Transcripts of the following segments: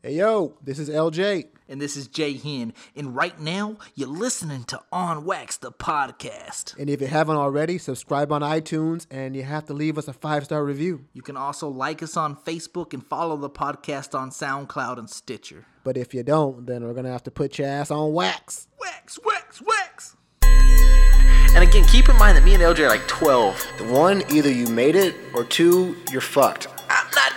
Hey yo, this is LJ. And this is Jay Hen. And right now, you're listening to On Wax, the podcast. And if you haven't already, subscribe on iTunes and you have to leave us a five star review. You can also like us on Facebook and follow the podcast on SoundCloud and Stitcher. But if you don't, then we're gonna have to put your ass on wax. Wax, wax, wax. And again, keep in mind that me and LJ are like 12. The one, either you made it, or two, you're fucked.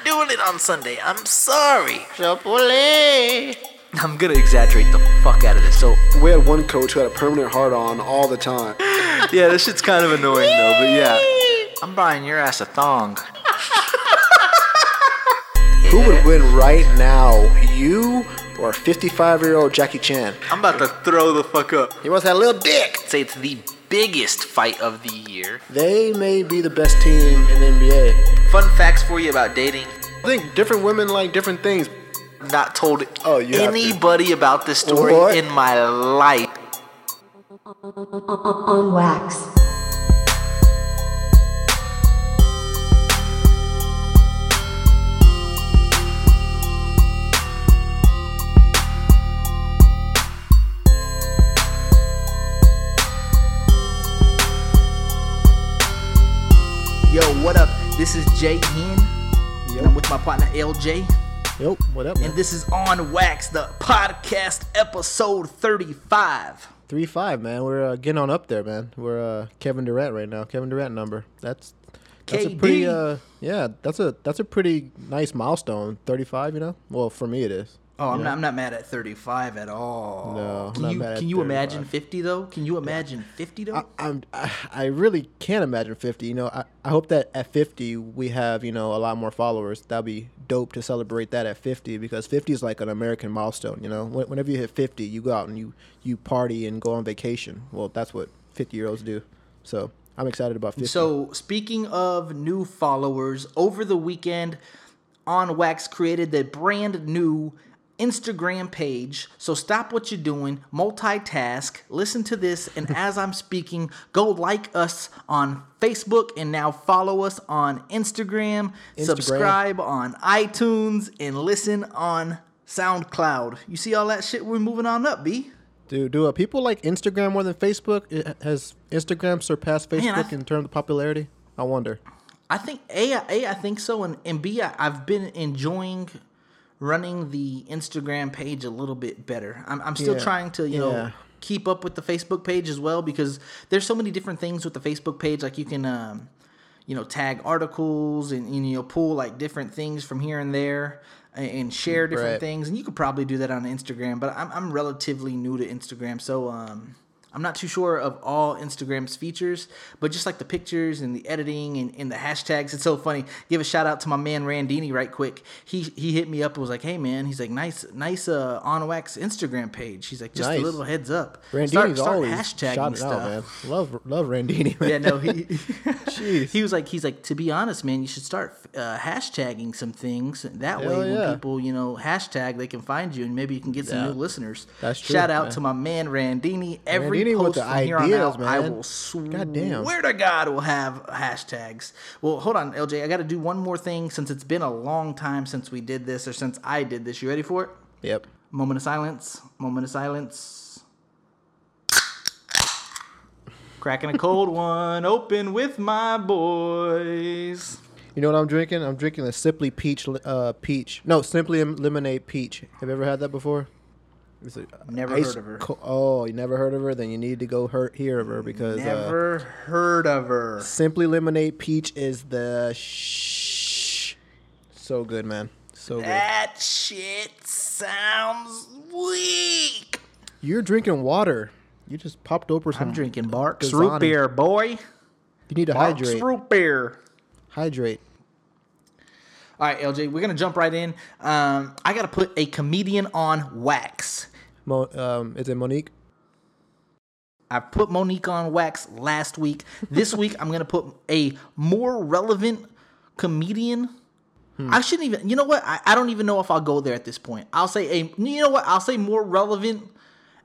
I'm not doing it on Sunday. I'm sorry. Chapole. I'm gonna exaggerate the fuck out of this. So, We had one coach who had a permanent hard on all the time. yeah, this shit's kind of annoying though, but yeah. I'm buying your ass a thong. Who would win right now, you or 55 year old Jackie Chan? I'm about to throw the fuck up. He wants that little dick. Say it's the biggest fight of the year. They may be the best team in the NBA. Fun facts for you about dating. I think different women like different things. Not told Oh, you have to. anybody about this story What? in my life. on wax. Yo, what up? This is Jay Hen. And I'm with my partner LJ. Yep, what up, man? And this is On Wax, the podcast episode 35. Three five, man. We're uh, getting on up there, man. We're uh, Kevin Durant right now. Kevin Durant number. That's that's a pretty uh yeah. That's a that's a pretty nice milestone. Thirty five, you know. Well, for me it is. Oh, I'm, not, I'm not mad at 35 at all. No, can not you mad at can you imagine 50 though? Can you imagine 50 though? I, I'm I, I really can't imagine fifty. You know, I, I hope that at fifty we have you know a lot more followers. That'd be dope to celebrate that at fifty because fifty is like an American milestone. You know, whenever you hit fifty, you go out and you you party and go on vacation. Well, that's what fifty year olds do. So I'm excited about fifty. So, speaking of new followers, over the weekend, On Wax created the brand new Instagram page. So, stop what you're doing, multitask, listen to this, and as I'm speaking, go like us on Facebook and now follow us on Instagram, Instagram. subscribe on iTunes, and listen on SoundCloud. You see all that shit? We're moving on up, B. Do do uh, people like Instagram more than Facebook? It- Has Instagram surpassed Facebook Man, I- in terms of popularity? I wonder. I think A, A, I think so, and and B, I, I've been enjoying running the Instagram page a little bit better. I'm, I'm still Yeah, trying to, you yeah. know, keep up with the Facebook page as well because there's so many different things with the Facebook page. Like you can, um, you know, tag articles and, and you know pull like different things from here and there and, and share different Right. things. And you could probably do that on Instagram, but I'm I'm relatively new to Instagram, so um. I'm not too sure of all Instagram's features, but just like the pictures and the editing and, and the hashtags, it's so funny. Give a shout out to my man Randini right quick. He he hit me up and was like, "Hey man," he's like, "Nice nice uh, on wax Instagram page." He's like, "Just Nice. a little heads up." Randini's start, start always hashtagging stuff. out, man. Love love Randini. Man. Yeah, no, he Jeez. he was like, he's like, to be honest, man, you should start uh, hashtagging some things. That way, Hell when people, you know, hashtag, they can find you, and maybe you can get some Yeah. new listeners. That's true, Shout out man. to my man Randini. Every Randini with post the from here on ideas, out, I will swear Goddamn. to God will have hashtags. Well, hold on, LJ, I got to do one more thing since it's been a long time since we did this or since I did this. You ready for it? Yep. Moment of silence. Moment of silence. Cracking a cold one open with my boys. You know what I'm drinking? I'm drinking the Simply Peach uh peach. No, Simply Lemonade Peach. Have you ever had that before? It's a Never heard of her. co- oh, you never heard of her? Then you need to go her- hear of her because uh, Never heard of her. Simply Lemonade Peach is the shh. So good, man. So good. That shit sounds weak. You're drinking water. You just popped open some. I'm drinking Barq's Gazani. root beer, boy. You need to Barq's hydrate. root beer. Hydrate. All right, LJ, we're gonna jump right in. Um, I gotta put a comedian on wax. Mo- um, is it Mo'Nique? I put Mo'Nique on wax last week. This week, I'm gonna put a more relevant comedian. Hmm. I shouldn't even. You know what? I, I don't even know if I'll go there at this point. I'll say a. You know what? I'll say more relevant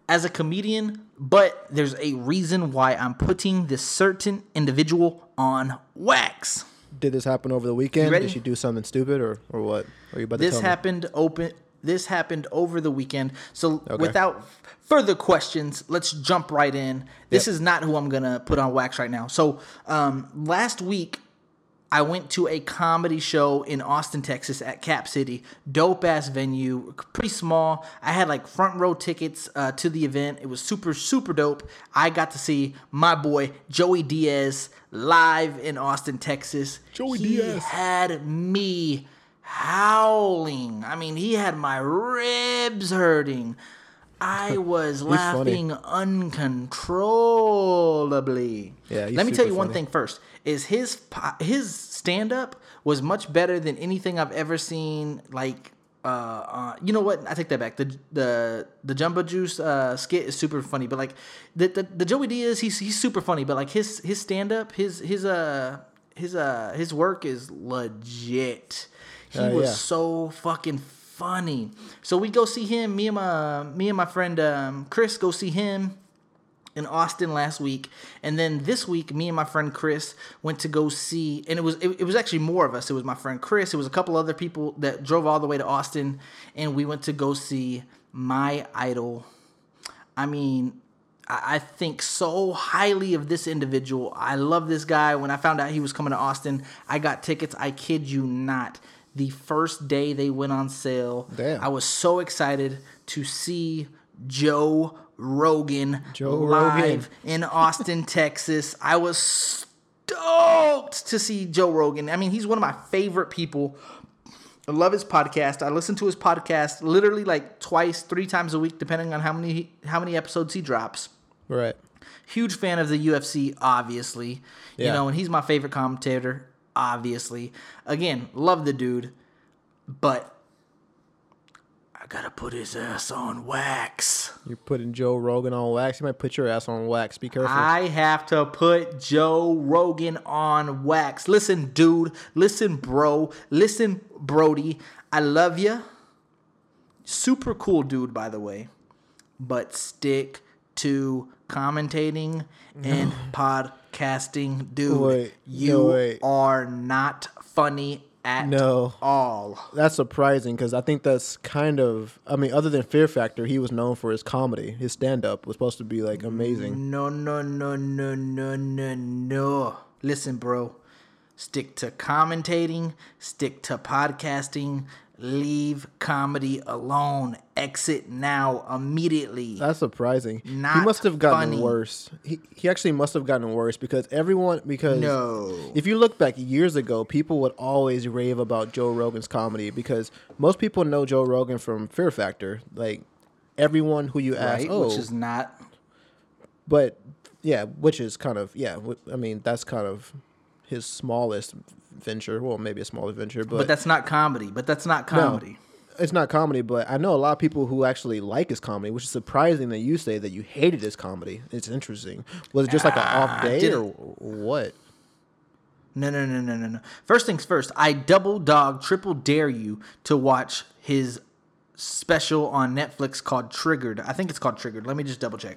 as a comedian, but there's a reason why I'm putting this certain individual on wax. Did this happen over the weekend? Did she do something stupid or, or what? Are you about to This tell me? happened open This happened over the weekend. So without further questions, let's jump right in. This Yep. is not who I'm gonna put on wax right now. So um, last week I went to a comedy show in Austin, Texas at Cap City. Dope ass venue, pretty small. I had like front row tickets uh, to the event. It was super, super dope. I got to see my boy Joey Diaz live in Austin, Texas. Joey he Diaz. had me howling. I mean, he had my ribs hurting. I was funny. laughing uncontrollably. Yeah, Let me tell you one thing first. Is his his stand up was much better than anything I've ever seen. Like, uh, uh, you know what? I take that back. The the the Jumbo Juice uh, skit is super funny, but like the the, the Joey Diaz, he's he's super funny, but like his his stand up, his his uh his uh his work is legit. He Uh, was yeah. so fucking funny. So we go see him. Me and my me and my friend um, Chris go see him in Austin last week, and then this week, me and my friend Chris went to go see, and it was it, it was actually more of us. It was my friend Chris. It was a couple other people that drove all the way to Austin, and we went to go see my idol. I mean, I I think so highly of this individual. I love this guy. When I found out he was coming to Austin, I got tickets. I kid you not. The first day they went on sale, Damn. I was so excited to see Joe Rogan Joe live Rogan. in Austin, Texas. I was stoked to see Joe Rogan. I mean, he's one of my favorite people. I love his podcast. I listen to his podcast literally like twice, three times a week, depending on how many how many episodes he drops. Right. Huge fan of the UFC, obviously. You know, and he's my favorite commentator, obviously. Again, love the dude, but I gotta put his ass on wax. You're putting Joe Rogan on wax. You might put your ass on wax. Be careful. I have to put Joe Rogan on wax. Listen, dude. Listen, bro. Listen, Brody. I love you. Super cool dude, by the way. But stick to commentating and podcasting, dude. Wait, you no, are not funny at No. all. That's surprising because I think that's kind of. I mean, other than Fear Factor, he was known for his comedy. His stand up was supposed to be like amazing. No, no, no, no, no, no, no. Listen, bro. Stick to commentating, stick to podcasting, leave comedy alone. Exit now, immediately. That's surprising. he must have gotten funny. worse. He he actually must have gotten worse because everyone because No. If you look back years ago, people would always rave about Joe Rogan's comedy because most people know Joe Rogan from Fear Factor. Like everyone who you ask, right? oh, Which is not. but yeah, which is kind of yeah. I mean, that's kind of his smallest venture. Well, maybe a smaller venture, but, But that's not comedy. But that's not no, comedy. it's not comedy. But I know a lot of people who actually like his comedy, which is surprising that you say that you hated his comedy. It's interesting. Was it just like an off day or what? No, no, no, no, no, no. First things first, I double dog, triple dare you to watch his special on Netflix called Triggered. I think it's called Triggered. Let me just double check.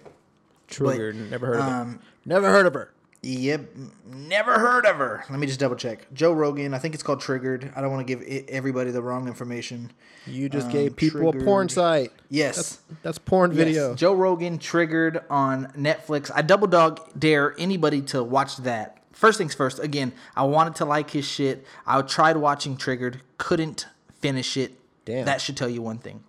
Triggered. Never heard of um, her. Never heard of her. Yep, never heard of her. Let me just double check. Joe Rogan. I think it's called Triggered. I don't want to give i everybody the wrong information. You just um, gave people a porn Triggered. site. Yes. That's, that's porn Yes, video. Joe Rogan Triggered on Netflix. I double dog dare anybody to watch that. First things first, again, I wanted to like his shit. I tried watching Triggered, couldn't finish it. Damn. That should tell you one thing.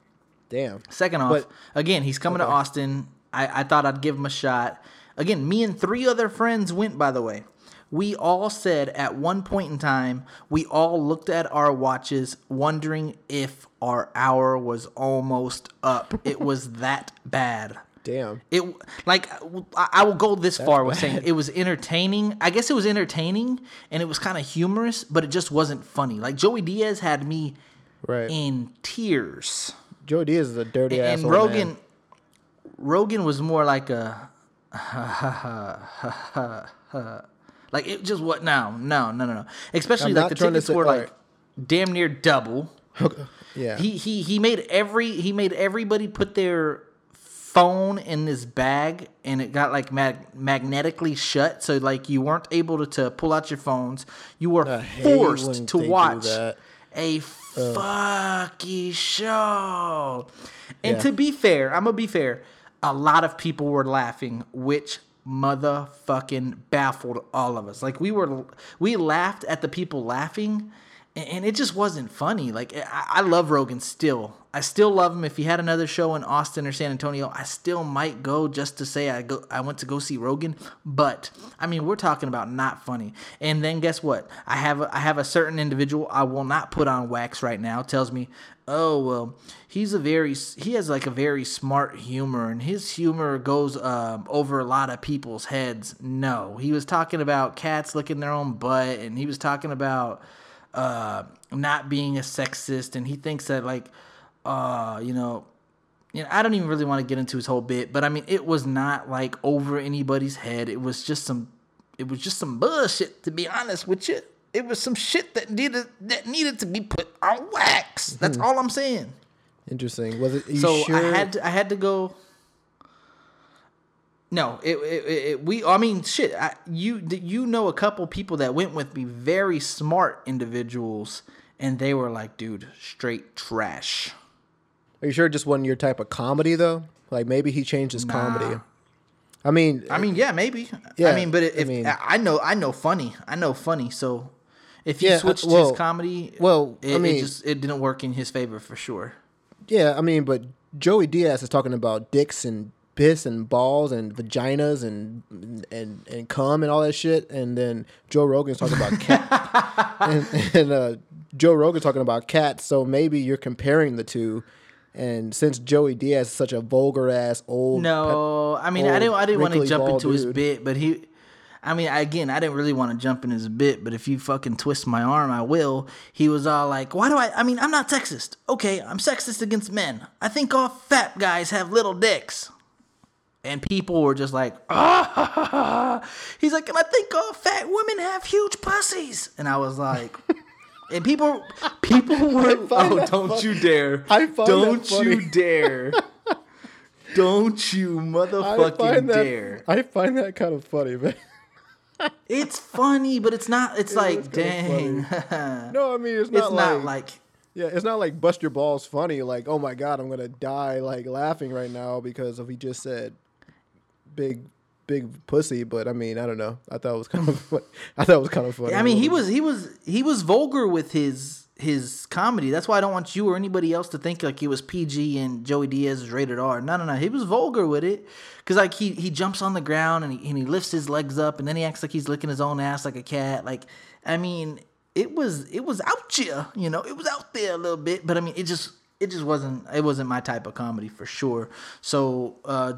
Damn. Second off, But- again, he's coming to Austin. I, I thought I'd give him a shot. Again, me and three other friends went, by the way. We all said at one point in time, we all looked at our watches, wondering if our hour was almost up. it was that bad. Damn. It like I I will go this far with saying it was entertaining. I guess it was entertaining and it was kind of humorous, but it just wasn't funny. Like Joey Diaz had me Right. in tears. Joey Diaz is a dirty ass And Rogan man. Rogan was more like a like it just what now? no no no no especially I'm like the tickets say- were like alright. damn near double Yeah. he he he made every he made everybody put their phone in this bag and it got like mag- magnetically shut so like you weren't able to, to pull out your phones you were I forced to watch a fucky show. And Yeah. to be fair, I'm gonna be fair. A lot of people were laughing, which motherfucking baffled all of us. Like we were, we laughed at the people laughing, and, it just wasn't funny. Like I, I love Rogan still. I still love him. If he had another show in Austin or San Antonio, I still might go just to say I go. I went to go see Rogan. But I mean, we're talking about not funny. And then guess what? I have a, I have a certain individual I will not put on wax right now. Tells me, oh well, he's a very he has like a very smart humor, and his humor goes um, over a lot of people's heads. No, he was talking about cats licking their own butt, and he was talking about uh, not being a sexist, and he thinks that like uh, you know, you know, I don't even really want to get into his whole bit, but I mean, it was not like over anybody's head. It was just some, it was just some bullshit. To be honest with you, it was some shit that needed that needed to be put on wax. That's all I'm saying. Interesting. Was it? You so sure? I had to, I had to go. No, it, it, it we I mean shit. I, you you know a couple people that went with me, very smart individuals, and they were like, dude, straight trash. Are you sure it just wasn't your type of comedy though? Like maybe he changed his comedy. I mean, I mean, yeah, maybe. Yeah, I mean, but I if I, mean- I know, I know funny, I know funny. So if he Yeah, uh, switched well- his comedy, well, I mean- it just it didn't work in his favor for sure. yeah, I mean, but Joey Diaz is talking about dicks and piss and balls and vaginas and and and cum and all that shit, and then Joe Rogan's talking about cat, and, and uh, Joe Rogan's talking about cats. So maybe you're comparing the two. And since Joey Diaz is such a vulgar ass old No, I mean, I didn't, I didn't want to jump into his bit, but he. I mean, again, I didn't really want to jump in his bit, but if you fucking twist my arm, I will. He was all like, "Why do I? I mean, I'm not sexist. Okay, I'm sexist against men. I think all fat guys have little dicks." And people were just like, ah. He's like, and I think all fat women have huge pussies. And I was like, and people, people were, oh, don't you dare. I find that don't you funny. dare. don't you I motherfucking find that dare. I find that kind of funny, man. It's funny, but it's not, it's is like, dang. No, I mean it's it's not, not like, like, yeah, it's not like bust your balls funny. Like oh my god, I'm gonna die like laughing right now because of he just said big big pussy. But I mean I don't know. I thought it was kind of I thought it was kind of funny. I mean, he was he was he was vulgar with his his comedy. That's why I don't want you or anybody else to think like he was PG and Joey Diaz is rated R. No, no, no. He was vulgar with it because like he he jumps on the ground and he, and he lifts his legs up and then he acts like he's licking his own ass like a cat. Like, I mean, it was it was out here, you know, it was out there a little bit, but I mean, it just it just wasn't it wasn't my type of comedy for sure. So. uh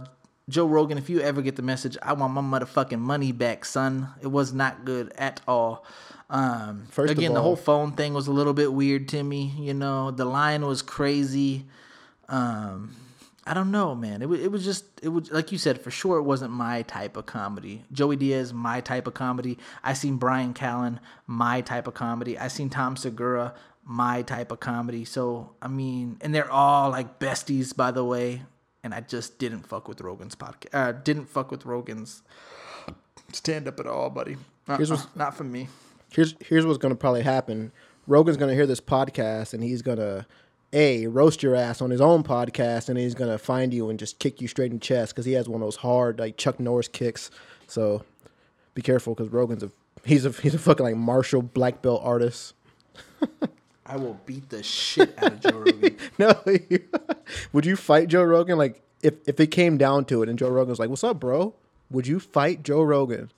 Joe Rogan, if you ever get the message, I want my motherfucking money back, son. It was not good at all. Um, First of again, the whole phone thing was a little bit weird to me. You know, the line was crazy. Um, I don't know, man. It was it was just it was like you said for sure. It wasn't my type of comedy. Joey Diaz, my type of comedy. I seen Bryan Callen, my type of comedy. I seen Tom Segura, my type of comedy. So I mean, and they're all like besties, by the way. And I just didn't fuck with Rogan's podcast. Uh, didn't fuck with Rogan's stand up at all, buddy. Here's Uh-uh, what's- not for me. here's here's what's gonna probably happen. Rogan's gonna hear this podcast and he's gonna a roast your ass on his own podcast and he's gonna find you and just kick you straight in the chest because he has one of those hard like Chuck Norris kicks. So be careful because Rogan's a he's a he's a fucking like martial black belt artist. I will beat the shit out of Joe Rogan. No, you- would you fight Joe Rogan? Like if if it came down to it and Joe Rogan's like, "What's up, bro?" Would you fight Joe Rogan?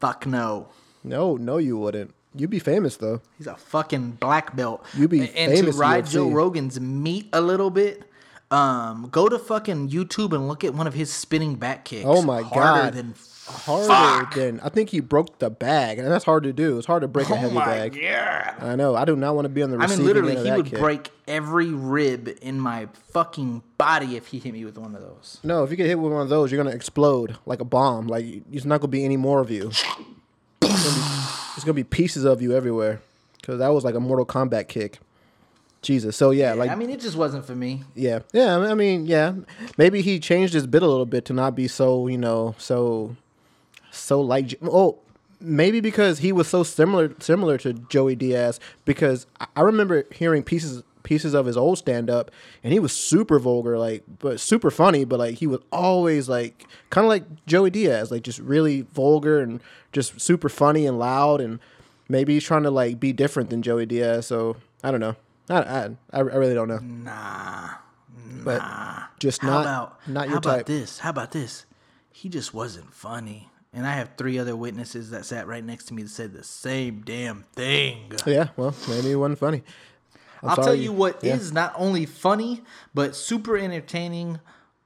Fuck no. No, no, you wouldn't. You'd be famous though. He's a fucking black belt. You'd be and, and to ride UFC. Joe Rogan's meat a little bit. Um, go to fucking YouTube and look at one of his spinning back kicks. Oh my Harder God. Than Harder Fuck. than I think he broke the bag, and that's hard to do. It's hard to break a oh heavy my bag. god. I know. I do not want to be on the I receiving mean, literally, he would kick. break every rib in my fucking body if he hit me with one of those. No, if you get hit with one of those, you're gonna explode like a bomb. Like it's not gonna be any more of you. It's gonna be, it's gonna be pieces of you everywhere. Because that was like a Mortal Kombat kick. Jesus. So yeah, like I mean, it just wasn't for me. Yeah, yeah. I mean, yeah. Maybe he changed his bit a little bit to not be so, you know, so, so like. Oh, maybe because he was so similar similar to Joey Diaz. Because I- remember hearing pieces pieces of his old stand up, and he was super vulgar, like but super funny. But like he was always like kind of like Joey Diaz, like just really vulgar and just super funny and loud. And maybe he's trying to like be different than Joey Diaz. So I don't know. I I, I really don't know. Nah. But just How not about not how about type. this? How about this? He just wasn't funny. And I have three other witnesses that sat right next to me that said the same damn thing. Yeah, well, maybe it wasn't funny. I'm I'll tell you what is yeah. not only funny but super entertaining.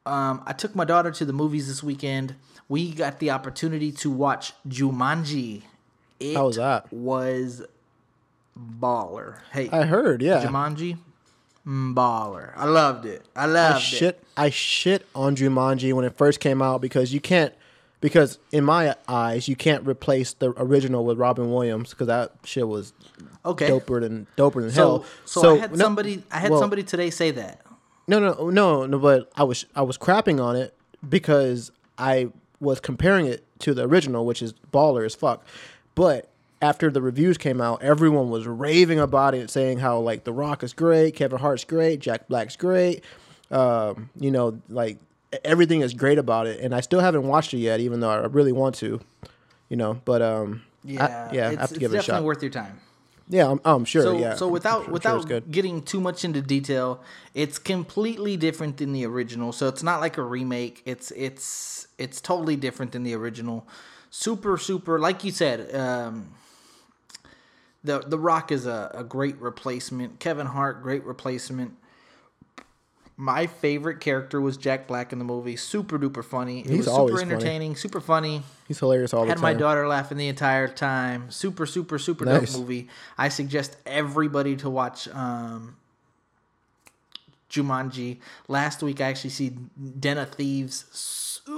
Um, I took my daughter to the movies this weekend. We got the opportunity to watch Jumanji. It How was that? Was baller. Hey, I heard, yeah. Jumanji, mm, baller. I loved it. I I loved it. I shit on Jumanji when it first came out because you can't because in my eyes you can't replace the original with Robin Williams because that shit was Okay. doper than doper than So, hell. so, so I had no- somebody. I had well, somebody today say that. No, no, no, no. But I was I was crapping on it because I was comparing it to the original, which is baller as fuck. But after the reviews came out, everyone was raving about it, saying how like The Rock is great, Kevin Hart's great, Jack Black's great. Um, you know, like everything is great about it, and I still haven't watched it yet, even though I really want to. You know, but um, I- Yeah, yeah, I have to give it a definitely shot. worth your time. yeah, I'm, I'm sure. So, yeah, so without sure without getting too much into detail, it's completely different than the original. So it's not like a remake. It's it's it's totally different than the original. Super super, like you said. Um, the The Rock is a, a great replacement. Kevin Hart, great replacement. My favorite character was Jack Black in the movie. Super duper funny. It He's was super always funny. entertaining, super funny. He's hilarious all the Had time. Had my daughter laughing the entire time. Super, super, super Nice. dope movie. I suggest everybody to watch um, Jumanji. Last week, I actually see Den of Thieves. Super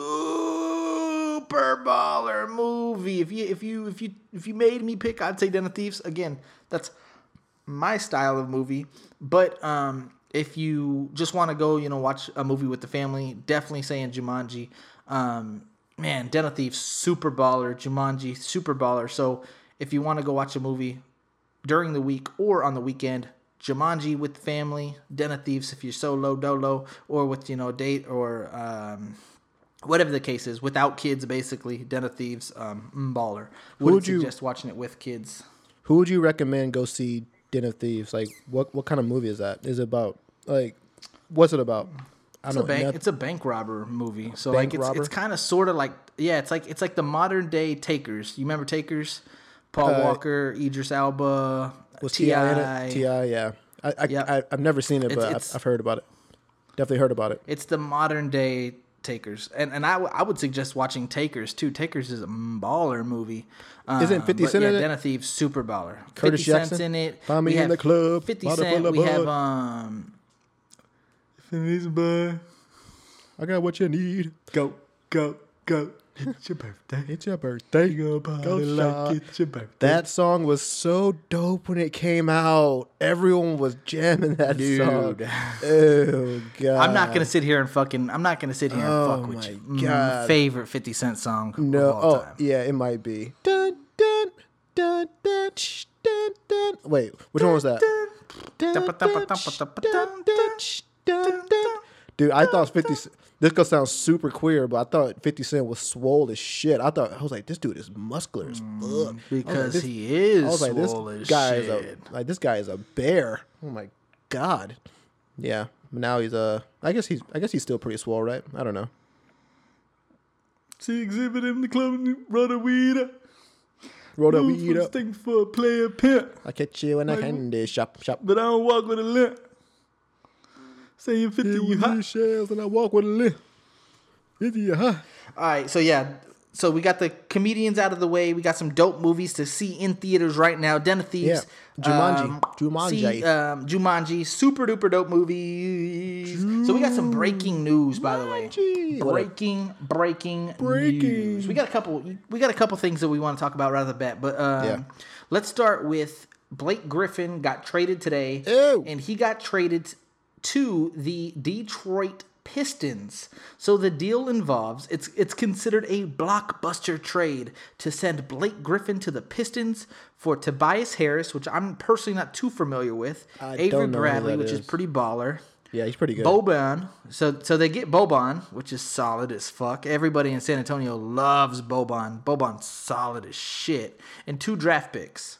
baller movie. If you if you if you if you made me pick, I'd say Den of Thieves. Again, that's my style of movie. But um, if you just want to go, you know, watch a movie with the family, definitely saying Jumanji. Um, man, Den of Thieves, super baller. Jumanji, super baller. So if you want to go watch a movie during the week or on the weekend, Jumanji with the family, Den of Thieves if you're solo dolo, or with you know a date or um, whatever the case is, without kids basically. Den of Thieves, um, mm, baller. Wouldn't would you- suggest watching it with kids. Who would you recommend go see Den of Thieves? Like, what what kind of movie is that? Is it about like, what's it about? I It's a bank. It's a bank robber movie. So Bank like it's robber? it's kind of sort of like yeah. It's like it's like the modern day Takers. You remember Takers? Paul Uh, Walker, Idris was Ti. T.I. yeah. I I, Yep. I I've never seen it, It's- but it's- I've, I've heard about it. Definitely heard about it. It's the modern day Takers, and and I, w- I would suggest watching Takers too. Takers is a baller movie. Isn't Um, 50 Cent yeah, in it? Den of Thieves, super baller. Curtis 50 Cent's Jackson? in it. Find me We in the club, Fifty Cent. We have bud. um. I got what you need. Go go go! It's your birthday. It's your birthday. Go Go shot. it's your birthday. That song was so dope when it came out. Everyone was jamming that Dude. song. Oh god. I'm not gonna sit here and fucking. I'm not gonna sit here and Oh fuck with you. Mm, God. favorite 50 Cent song No. of all Oh, time. yeah, it might be. Dun dun dun dun shh, dun dun. Wait, which one was that? Dun, dun, shh, dun, dun, shh, dun, dun. Dude, I thought 50 this gonna sound super queer, but I thought 50 Cent was swole as shit. I thought I was like, this dude is muscular as fuck. I was like, Because he is I was like, this as guy shit. is a like this guy is a bear. Oh my god. Yeah. Now he's uh I guess he's I guess he's still pretty swole, right? I don't know. See exhibit in the club and run a weed up. Roll that weed up. Sting for a player pimp, I catch you in a candy shop shop. but I don't walk with a limp. Saying 50, you With hot. these shells and I walk with a limp. It's you hot. All right, so yeah, so we got the comedians out of the way. We got some dope movies to see in theaters right now. Den of Thieves, Yeah, Jumanji. um, Jumanji. see, um, Jumanji, super duper dope movies. So we got some breaking news, by the way. Breaking, breaking, Breaking. news. We got a couple. We got a couple things that we want to talk about right off the bat, but um, Yeah. let's start with Blake Griffin got traded today, Ew. and he got traded to the Detroit Pistons. So the deal involves it's it's considered a blockbuster trade to send Blake Griffin to the Pistons for Tobias Harris, which I'm personally not too familiar with. I Avery don't know Bradley, which is is. pretty baller. Yeah, he's pretty good. Boban. So so they get Boban, which is solid as fuck. Everybody in San Antonio loves Boban. Boban's solid as shit. And two draft picks.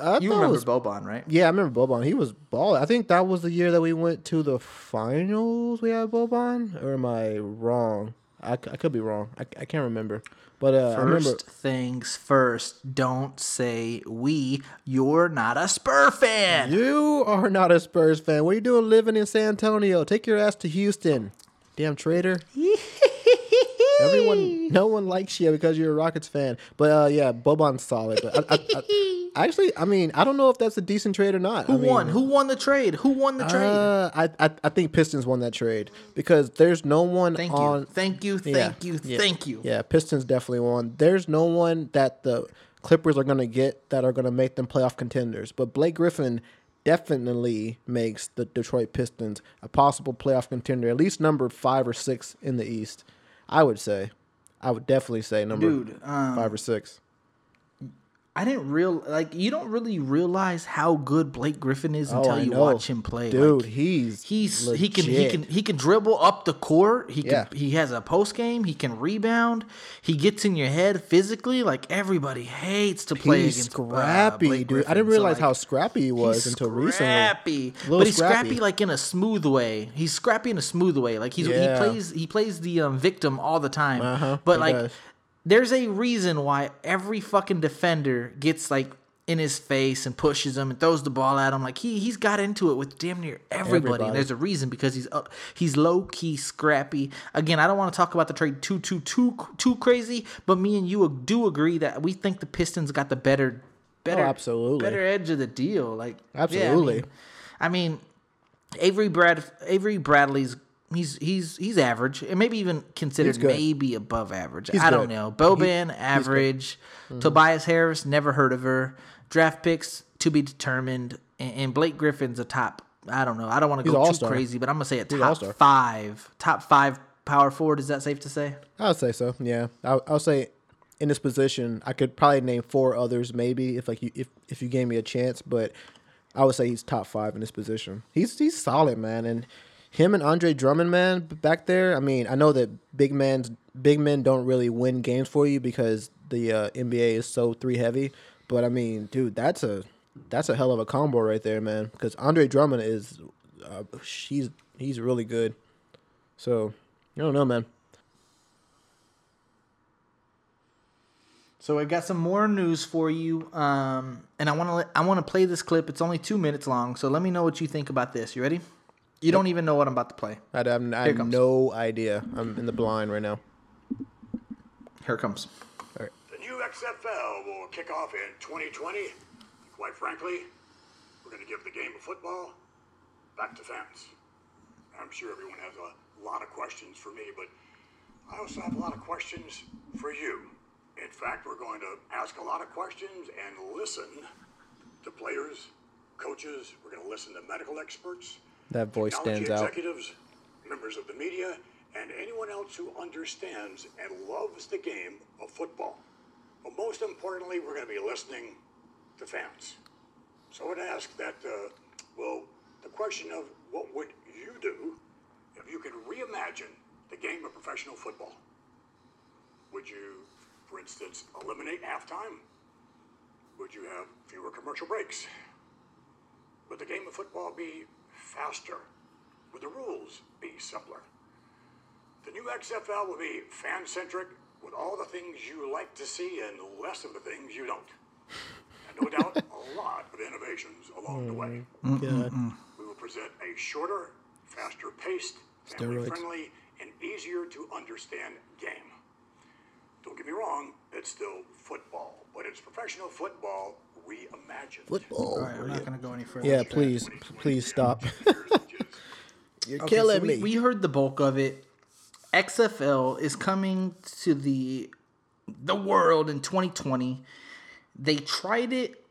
I You it remember was- Boban, right? Yeah, I remember Boban. He was balling. I think that was the year that we went to the finals. We had Boban, or am I wrong? I, I could be wrong. I, I can't remember. But uh, I remember. First things first, don't say we. You're not a Spur fan. You are not a Spurs fan. What are you doing living in San Antonio? Take your ass to Houston. Damn traitor. Everyone, no one likes you because you're a Rockets fan. But uh, yeah, Boban's solid. But I, I, actually, I mean, I don't know if that's a decent trade or not. Who I mean, won? Who won the trade? Who won the trade? Uh, I, I I think Pistons won that trade because there's no one thank on. you. Thank you. Yeah, Thank you. yeah, Thank you. Yeah, Pistons definitely won. There's no one that the Clippers are gonna get that are gonna make them playoff contenders. But Blake Griffin definitely makes the Detroit Pistons a possible playoff contender, at least number five or six in the East. I would say. I would definitely say number Dude, um, five or six. I didn't real like you don't really realize how good Blake Griffin is until Oh, you know. watch him play. Dude, Like, he's he's he can he can he can dribble up the court. He can Yeah. he has a post game. He can rebound. He gets in your head physically. Like everybody hates to play He's against uh, scrappy, Blake dude. I didn't So, realize like, how scrappy he was until recently. scrappy, Little but he's scrappy. scrappy. like in a smooth way. He's scrappy in a smooth way. Like he's Yeah. he plays he plays the um, victim all the time. Uh-huh, but like does. There's a reason why every fucking defender gets like in his face and pushes him and throws the ball at him. Like he he's got into it with damn near everybody. Everybody. And there's a reason because he's up, he's low key scrappy. Again, I don't want to talk about the trade too too too too crazy, but me and you do agree that we think the Pistons got the better better Oh, absolutely. better edge of the deal. Like yeah, I Absolutely. mean- I mean, Avery Brad Avery Bradley's he's he's he's average and maybe even considered maybe above average. He's I don't good. know. Boban average. Mm-hmm. Tobias Harris never heard of her. Draft picks to be determined. And, and Blake Griffin's a top. I don't know. I don't want to go too crazy, but I'm gonna say a top five, top five power forward. Is that safe to say? I would say so. Yeah, I, I'll say in this position, I could probably name four others, maybe if like you if if you gave me a chance. But I would say he's top five in this position. He's he's solid, man, and him and Andre Drummond, man, back there. I mean, I know that big men's big men don't really win games for you because the uh, NBA is so three heavy. But I mean, dude, that's a that's a hell of a combo right there, man. Because Andre Drummond is, uh, he's he's really good. So I don't know, man. So I got some more news for you, um, and I want to I want to play this clip. It's only two minutes long, so let me know what you think about this. You ready? You don't even know what I'm about to play. I have, I have no idea. I'm in the blind right now. Here it comes. All right. The new XFL will kick off in 2020. Quite frankly, we're going to give the game of football back to fans. I'm sure everyone has a lot of questions for me, but I also have a lot of questions for you. In fact, we're going to ask a lot of questions and listen to players, coaches. We're going to listen to medical experts, That voice stands out. executives, members of the media, and anyone else who understands and loves the game of football. But most importantly, we're going to be listening to fans. So I would ask that, uh, well, the question of what would you do if you could reimagine the game of professional football? Would you, for instance, eliminate halftime? Would you have fewer commercial breaks? Would the game of football be faster? Would the rules be simpler? The new XFL will be fan centric with all the things you like to see and less of the things you don't. And no doubt, a lot of innovations along the way. God. We will present a shorter, faster paced, family friendly, and easier to understand game. Don't get me wrong, it's still football, but it's professional football reimagined. Football. All right, I'm not gonna go any further. Yeah, please, please stop. You're Okay, killing so me. we, we heard the bulk of it. XFL is coming to the the world in 2020. They tried it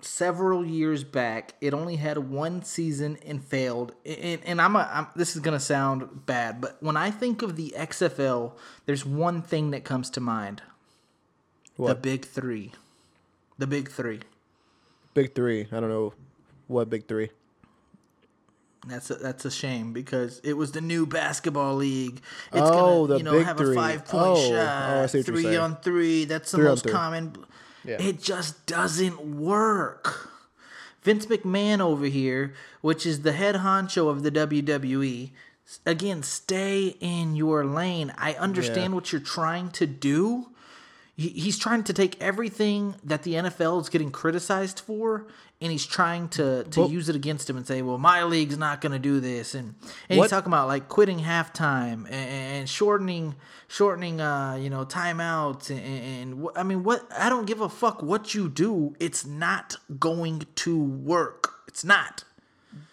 several years back. It only had one season and failed. And, and I'm, a, I'm this is gonna sound bad, but when I think of the XFL, there's one thing that comes to mind: the big three. The big three. Big three. I don't know what big three. That's a, that's a shame because it was the new basketball league. It's Oh, gonna, the you know, big have three. a five point Oh, shot, oh, I see what you're on three. That's the Three most common. Yeah. It just doesn't work. Vince McMahon over here, which is the head honcho of the WWE, again, stay in your lane. I understand Yeah. what you're trying to do. He- He's trying to take everything that the NFL is getting criticized for, and he's trying to to But- use it against him and say, "Well, my league's not going to do this," and and What- he's talking about like quitting halftime and, and shortening shortening uh you know timeouts and, and I mean what I don't give a fuck what you do. It's not going to work. It's not.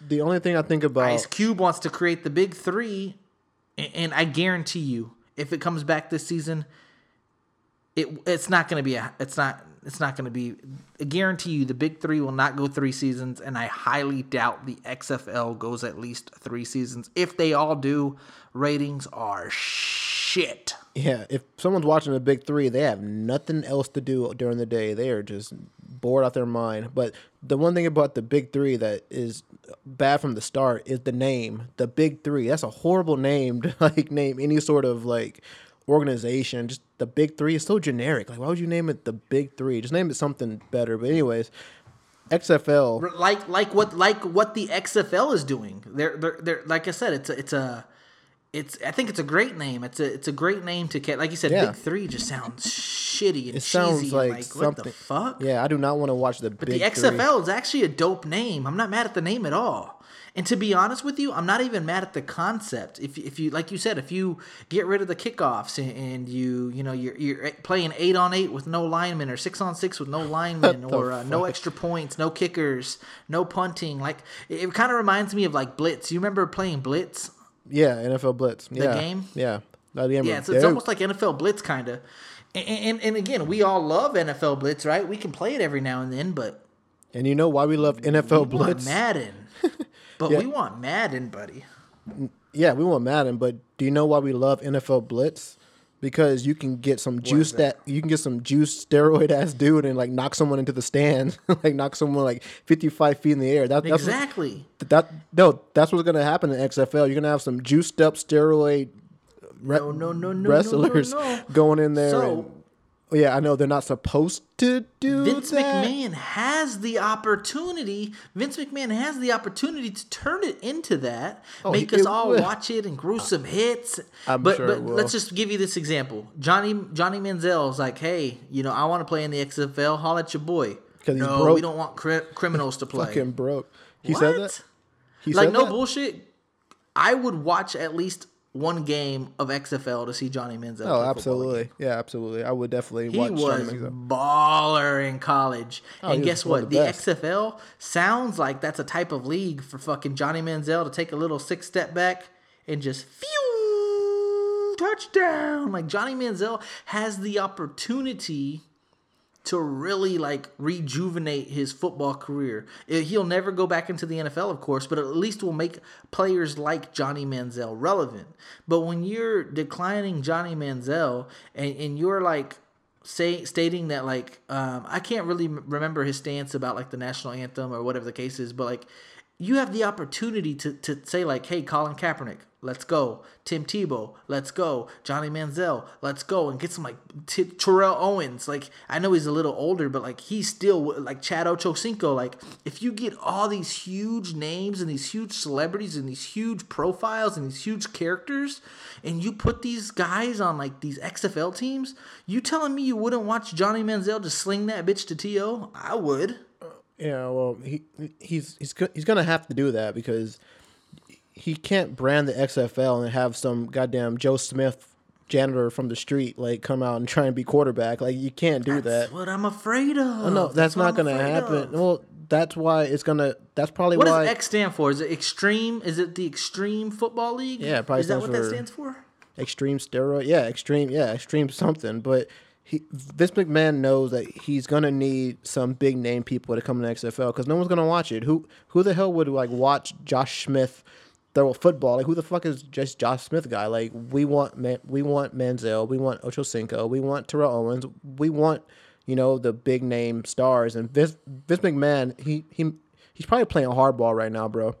The only thing I think about Ice Cube wants to create the big three, a- and I guarantee you, if it comes back this season, it it's not going to be a it's not it's not going to be. I guarantee you, the big three will not go three seasons, and I highly doubt the XFL goes at least three seasons. If they all do, ratings are shit. Yeah, if someone's watching the big three, they have nothing else to do during the day. They are just bored out their mind. But the one thing about the big three that is bad from the start is the name, the big three. That's a horrible name to like name any sort of like organization. Just the big three is so generic. Like, why would you name it the big three? Just name it something better. But anyways, XFL. like like what like what the XFL is doing. They're they're, they're like I said, it's a, it's a it's I think it's a great name. It's a it's a great name to get. Like you said, Yeah. Big Three just sounds shitty and It cheesy. sounds like, like something. what the fuck? Yeah, I do not want to watch the But big the three. XFL is actually a dope name. I'm not mad at the name at all. And to be honest with you, I'm not even mad at the concept. If, if you like you said, if you get rid of the kickoffs and, and you you know you're you're playing eight on eight with no linemen or six on six with no linemen or uh, no extra points, no kickers, no punting. Like it, it kind of reminds me of like Blitz. You remember playing Blitz? Yeah, NFL Blitz. yeah, game? Yeah. Yeah, it's, it's almost like NFL Blitz kind of. And, and and again, we all love NFL Blitz, right? We can play it every now and then, but And you know why we love NFL we Blitz? Madden. But Yeah. we want Madden, buddy. Yeah, we want Madden, but do you know why we love NFL Blitz? Because you can get some juice that? you can get some juice steroid ass dude and like knock someone into the stand, like knock someone like fifty five feet in the air. That, that's what- Exactly. that no, that's what's gonna happen in XFL. You're gonna have some juiced up steroid re- No, no, no, no, no, wrestlers no, no. going in there. So- and, yeah, I know they're not supposed to do Vince that. McMahon has the opportunity. Vince McMahon has the opportunity to turn it into that, Oh, make us all would. watch it and gruesome hits. I'm but sure but will. let's just give you this example. Johnny Johnny Manziel's like, hey, you know, I want to play in the XFL. Holla at your boy. no, broke. we don't want cri- criminals to play. Fucking broke. He what? said that. He like said no that? bullshit. I would watch at least one game of XFL to see Johnny Manziel. Oh, absolutely. Yeah, absolutely. I would definitely He watch was Johnny Manziel. baller in college. Oh, and guess what? the The. XFL sounds like that's a type of league for fucking Johnny Manziel to take a little six step back and just phew touchdown. Like Johnny Manziel has the opportunity to really like rejuvenate his football career. Eh, He'll never go back into the NFL, of course, but at least will make players like Johnny Manziel relevant. But when you're declining Johnny Manziel and, and you're like say stating that like um, I can't really m- remember his stance about like the national anthem or whatever the case is, but like you have the opportunity to, to say like, hey, Colin Kaepernick, let's go. Tim Tebow, let's go. Johnny Manziel, let's go, and get some like T- Terrell Owens. Like I know he's a little older, but like he's still like Chad Ochocinco. Like if you get all these huge names and these huge celebrities and these huge profiles and these huge characters, and you put these guys on like these XFL teams, you telling me you wouldn't watch Johnny Manziel just sling that bitch to To? I would. Yeah, well, he he's he's he's gonna have to do that because he can't brand the XFL and have some goddamn Joe Smith janitor from the street like come out and try and be quarterback. Like you can't do That's that. what I'm afraid of. Oh, no, that's, what not gonna happen. of. Well, that's why it's gonna. That's probably What why does X stand for? Is it extreme? Is it the Extreme Football League? Yeah, probably Is that what that stands for? extreme steroid. Yeah, extreme. Yeah, extreme something. But he Vince McMahon knows that he's gonna need some big name people to come to the XFL because no one's gonna watch it. Who who the hell would like watch Josh Smith throw a football? Like who the fuck is just Josh Smith guy? Like we want Man, we want Manziel, we want Ocho Cinco, we want Terrell Owens, we want you know the big name stars. And Vince Vince McMahon, he he he's probably playing hardball right now, bro.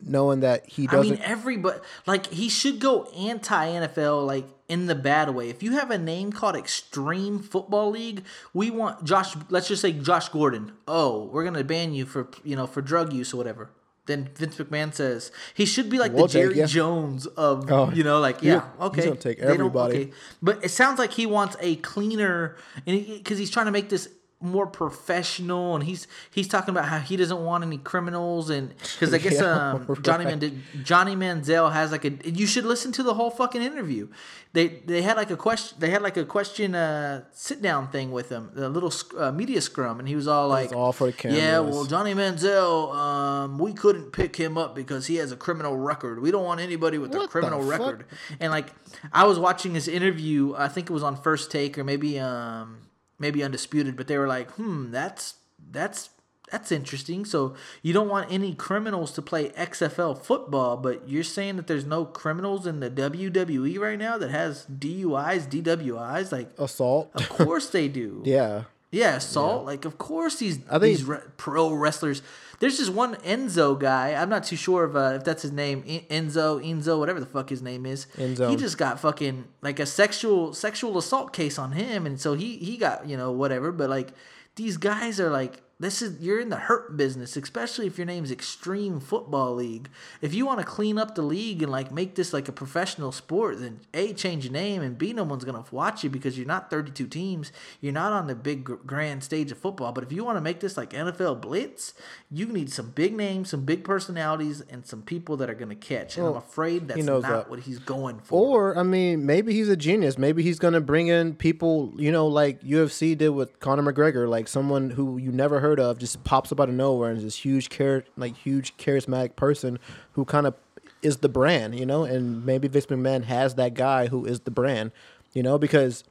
Knowing that he doesn't. mean, everybody like he should go anti NFL, like in the bad way. If you have a name called Extreme Football League, we want Josh. Let's just say Josh Gordon. Oh, we're gonna ban you for you know for drug use or whatever. Then Vince McMahon says he should be like We'll the take Jerry. Jones of Oh, you know, like he- yeah, he's okay, gonna take everybody. okay. But it sounds like he wants a cleaner, and because he's trying to make this more professional, and he's he's talking about how he doesn't want any criminals, and because I guess Yeah, um, Johnny right. Mand- Johnny Manziel has like a. You should listen to the whole fucking interview. They they had like a question. They had like a question uh, sit down thing with him, the little uh, media scrum, and he was all like, all for the Yeah, well, Johnny Manziel, um, we couldn't pick him up because he has a criminal record. We don't want anybody with a What the criminal record. And like, I was watching this interview. I think it was on First Take or maybe um maybe Undisputed, but they were like, hmm, that's that's that's interesting. So you don't want any criminals to play XFL football, but you're saying that there's no criminals in the WWE right now that has DUIs, DWIs. Like, assault. of course they do. yeah. Yeah, assault. Like, of course these I think- these re- pro wrestlers. There's just one Enzo guy. I'm not too sure if uh, if that's his name, Enzo, Enzo, whatever the fuck his name is. Enzo. He just got fucking like a sexual sexual assault case on him, and so he he got you know whatever. But like these guys are like. This is you're in the hurt business, especially if your name's Extreme Football League. If you want to clean up the league and like make this like a professional sport, then a change your name and b no one's gonna watch you because you're not 32 teams. You're not on the big grand stage of football. But if you want to make this like NFL Blitz, you need some big names, some big personalities, and some people that are gonna catch. And I'm Well, afraid that's not that. what he's going for. Or I mean, maybe he's a genius. Maybe he's gonna bring in people, you know, like UFC did with Conor McGregor, like someone who you never heard of just pops up out of nowhere and is this huge, char- like huge charismatic person who kind of is the brand, you know. And maybe Vince McMahon has that guy who is the brand, you know, because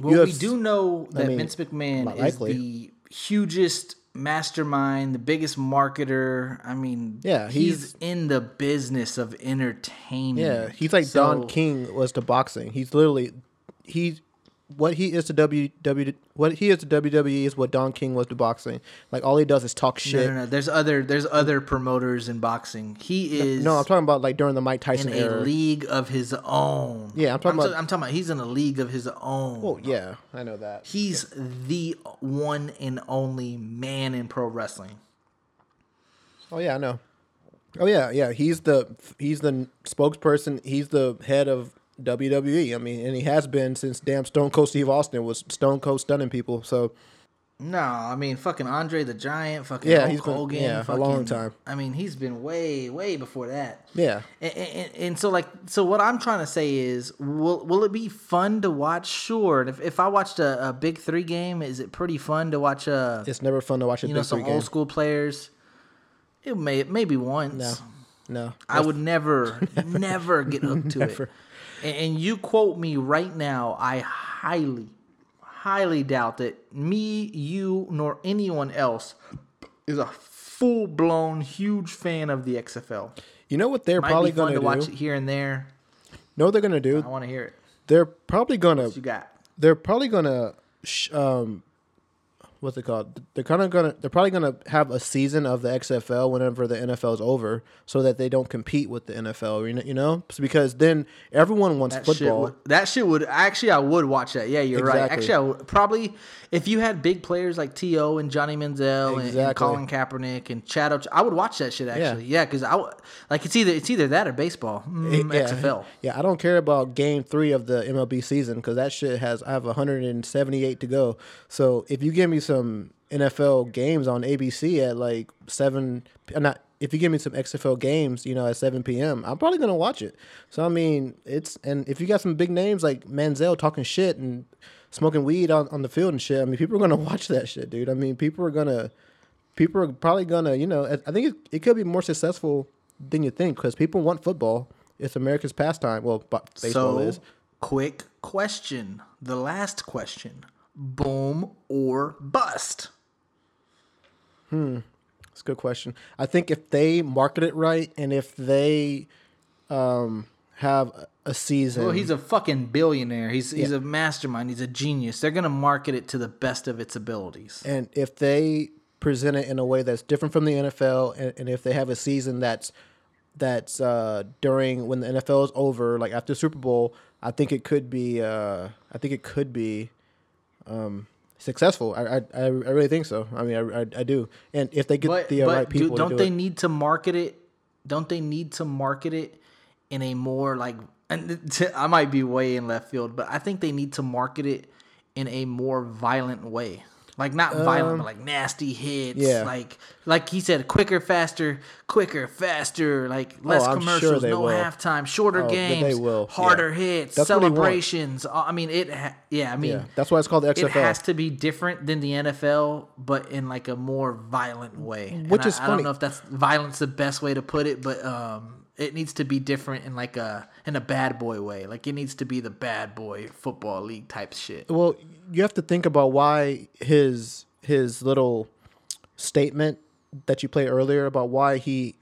Well, we do know that mean, Vince McMahon is the hugest mastermind, the biggest marketer. I mean, Yeah, he's, he's- in the business of entertainment. Yeah, he's like So- Don King was to boxing. He's literally he what he is to W W what he is to WWE is what Don King was to boxing. Like all he does is talk shit. no, no. There's other there's other promoters in boxing. He is No, I'm talking about like during the Mike in Tyson a era. league of his own. Yeah, I'm talking I'm, about- I'm talking about he's in a league of his own. Oh yeah, I know that. He's the one and only man in pro wrestling. Oh yeah, I know. Oh yeah, yeah. He's the he's the spokesperson. He's the head of WWE. I mean, and he has been since damn Stone Cold Steve Austin was Stone Cold stunning people. So No, I mean fucking Andre the Giant, fucking Yeah, Hulk he's been- Hogan, yeah, a long time. I mean, he's been way, way before that. yeah, And, and, and so like so what I'm trying to say is will will it be fun to watch? Sure. If if I watched a, a big three game, is it pretty fun to watch a it's never fun to watch a you know some three game. old school players? It may maybe once. No, no. I would never, never get hooked to Never. it. And, you quote me right now, I highly, highly doubt that me, you, nor anyone else is a full blown huge fan of the XFL. You know what they're Might probably going to to watch it here and there. know what they're going to do? I want to hear it. They're probably going to you got? they're probably gonna sh- um what's it called they're kind of gonna they're probably gonna have a season of the xfl whenever the nfl is over so that they don't compete with the nfl you know, you know? because then everyone wants That shit, football would, that shit would actually I would watch that. Yeah, you're right. Actually, I would, probably if you had big players like To and Johnny Manziel and- and, Colin Kaepernick and Chad, I would watch that shit actually. Yeah, because I would- like it's either it's either that or baseball. Mm, yeah, XFL. yeah i don't care about game three of the mlb season because that shit has i have 178 to go so if you give me some nfl games on abc at like 7 uh, not if you give me some xfl games you know at 7 p.m i'm probably gonna watch it so i mean it's and if you got some big names like manziel talking shit and smoking weed on, on the field and shit i mean people are gonna watch that shit dude i mean people are gonna people are probably gonna, you know, I- think it, it could be more successful than you think because people want football. It's America's pastime. Well, baseball So is. quick question. The last question. Boom or bust? Hmm. That's a good question. I think if they market it right and if they um, have a- season, Well, he's a fucking billionaire. He's he's a mastermind. He's a genius. They're gonna market it to the best of its abilities. and if they present it in a way that's different from the NFL, and, and if they have a season that's that's uh, during when the NFL is over, like after Super Bowl, I think it could be. Uh, I think it could be um, successful. I, I I really think so. I mean, I, I, I do. And if they get But, the uh, but right people, to don't do they it. need to market it? Don't they need to market it in a more like? And t- I might be way in left field, but I think they need to market it in a more violent way. Like not violent, but like nasty hits. Um, yeah. Like like he said, quicker, faster, quicker, faster. Like less Oh, I'm sure commercials, no will. halftime, shorter Oh, games, will, yeah. harder hits, That's what he wants. celebrations. Uh, I mean, it. Ha- yeah, I mean, Yeah, that's why it's called the XFL. it has to be different than the NFL, but in like a more violent way. Which And is I, I don't know if that's violence the best way to put it, but um, it needs to be different in like a in a bad boy way. Like it needs to be the bad boy football league type shit. Well, you have to think about why his his little statement that you played earlier about why he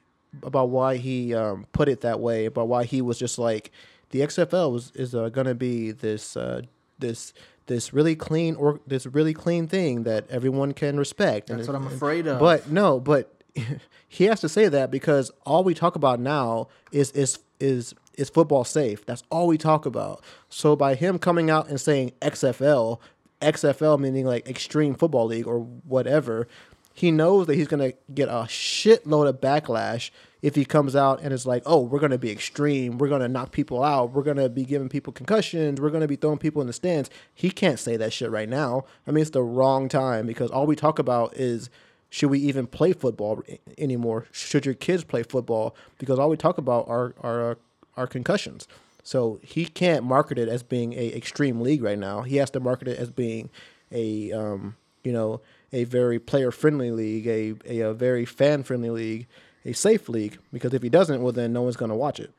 about why he um, put it that way about why he was just like the XFL was is uh, going to be this uh, this this really clean or this really clean thing that everyone can respect. That's And- what I'm afraid of. But no, but he has to say that because all we talk about now is is is is football safe. That's all we talk about. So by him coming out and saying XFL, XFL meaning like Extreme Football League or whatever, he knows that he's gonna get a shitload of backlash if he comes out and is like, "Oh, we're gonna be extreme. We're gonna knock people out. We're gonna be giving people concussions. We're gonna be throwing people in the stands." He can't say that shit right now. I mean, it's the wrong time because all we talk about is should we even play football anymore? Should your kids play football? Because all we talk about are are uh, are concussions. So he can't market it as being a extreme league right now. He has to market it as being a um, you know a very player friendly league, a, a a very fan friendly league, a safe league. Because if he doesn't, well then no one's gonna watch it.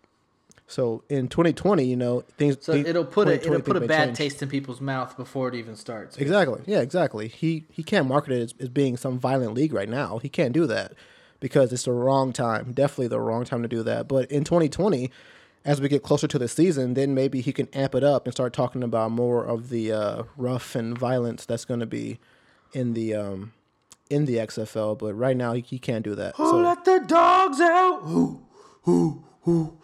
So in 2020, you know things. So things- it'll put a it'll put a bad change. taste in people's mouth before it even starts. Exactly. Yeah, exactly. He he can't market it as, as being some violent league right now. He can't do that because it's the wrong time. Definitely the wrong time to do that. But in 2020, as we get closer to the season, then maybe he can amp it up and start talking about more of the uh, rough and violence that's going to be in the um, in the XFL. But right now, he, he can't do that. Who So let the dogs out? Who, who, who, who let the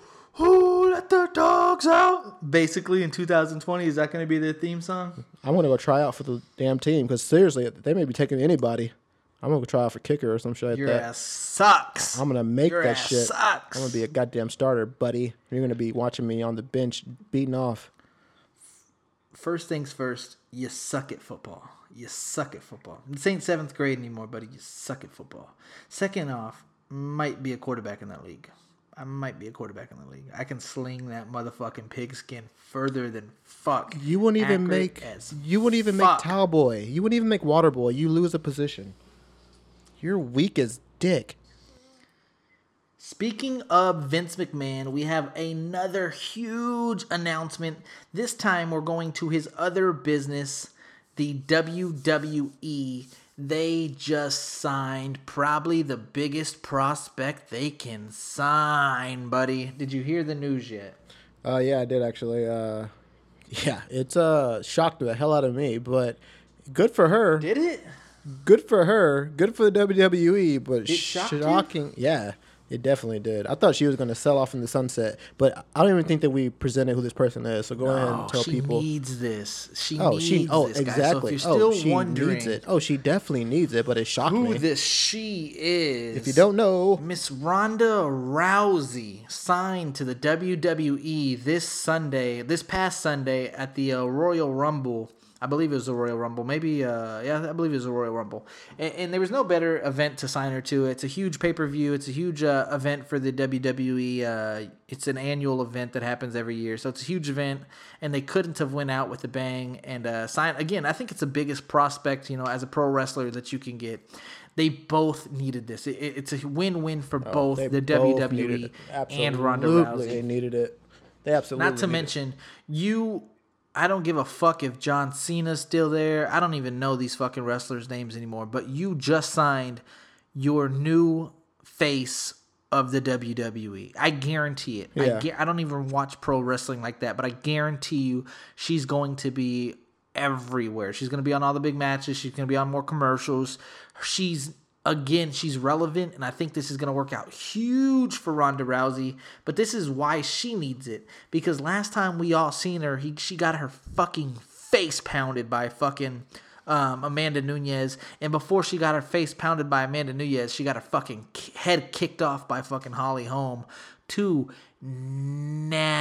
dogs out? Basically, in 2020, is that going to be their theme song? I'm going to go try out for the damn team because seriously, they may be taking anybody. I'm going to go try out for kicker or some shit like Your that. ass sucks. I'm gonna make Your that ass shit. sucks. I'm gonna be a goddamn starter, buddy. You're gonna be watching me on the bench beating off. First things first, you suck at football. You suck at football. This ain't seventh grade anymore, buddy. You suck at football. Second off, might be a quarterback in that league. I might be a quarterback in the league. I can sling that motherfucking pigskin further than fuck. You wouldn't even Accurate make. You wouldn't even fuck. make towel boy. You wouldn't even make water boy. You lose a position. You're weak as dick. Speaking of Vince McMahon, we have another huge announcement. This time we're going to his other business, the WWE. They just signed probably the biggest prospect they can sign, buddy. Did you hear the news yet? Uh, yeah, I did actually. Uh, yeah, it's uh shocked the hell out of me, but good for her. Did it? Good for her. Good for the WWE, but shocked you? shocking. Yeah, it definitely did. I thought she was gonna sell off in the sunset, but I don't even think that we presented who this person is. So go ahead Oh, and tell she people. She needs this. She Oh, needs she. Oh, this, guys. exactly. So if you're still oh, she needs it. Oh, she definitely needs it. But it shocked who me. this she is, if you don't know, Miss Ronda Rousey signed to the WWE this Sunday, this past Sunday at the uh, Royal Rumble. I believe it was the Royal Rumble. Maybe, uh, yeah, I believe it was the Royal Rumble. And, and there was no better event to sign her to. It's a huge pay per view. It's a huge uh, event for the WWE. Uh, it's an annual event that happens every year, so it's a huge event. And they couldn't have went out with a bang and uh, sign again. I think it's the biggest prospect, you know, as a pro wrestler that you can get. They both needed this. It, it's a win-win for both Oh, they the both WWE and Ronda Absolutely, They needed it. They absolutely. Not to need it. mention, you. I don't give a fuck if John Cena's still there. I don't even know these fucking wrestlers' names anymore. But you just signed your new face of the WWE. I guarantee it. I, gu- I don't even watch pro wrestling like that, but I guarantee you she's going to be everywhere. She's going to be on all the big matches. She's going to be on more commercials. She's again, she's relevant, and I think this is going to work out huge for Ronda Rousey. But this is why she needs it because last time we all seen her, he, she got her fucking face pounded by fucking um, Amanda Nunes, and before she got her face pounded by Amanda Nunes, she got her fucking head kicked off by fucking Holly Holm. Two nasty,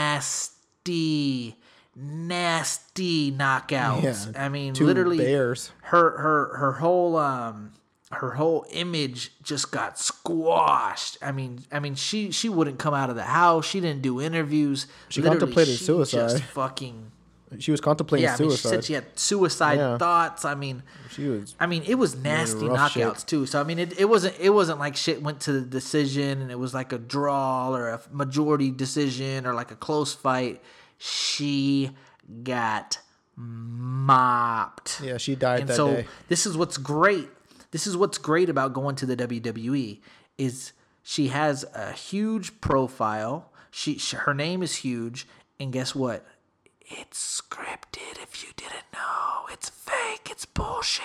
nasty knockouts. Yeah, I mean, literally, bears. her her her whole um her whole image just got squashed. I mean, I mean, she she wouldn't come out of the house. She didn't do interviews. She Literally, contemplated she suicide. Just fucking She was contemplating yeah. I mean, she suicide. said she had suicide Yeah. thoughts. I mean, She was. I mean, it was nasty knockouts too. So I mean, it, it wasn't it wasn't like shit went to the decision and it was like a draw or a majority decision or like a close fight. She got mopped. Yeah, she died And that so day. this is what's great. This is what's great about going to the WWE is she has a huge profile. She, she her name is huge, and guess what? It's scripted. If you didn't know, it's fake. It's bullshit.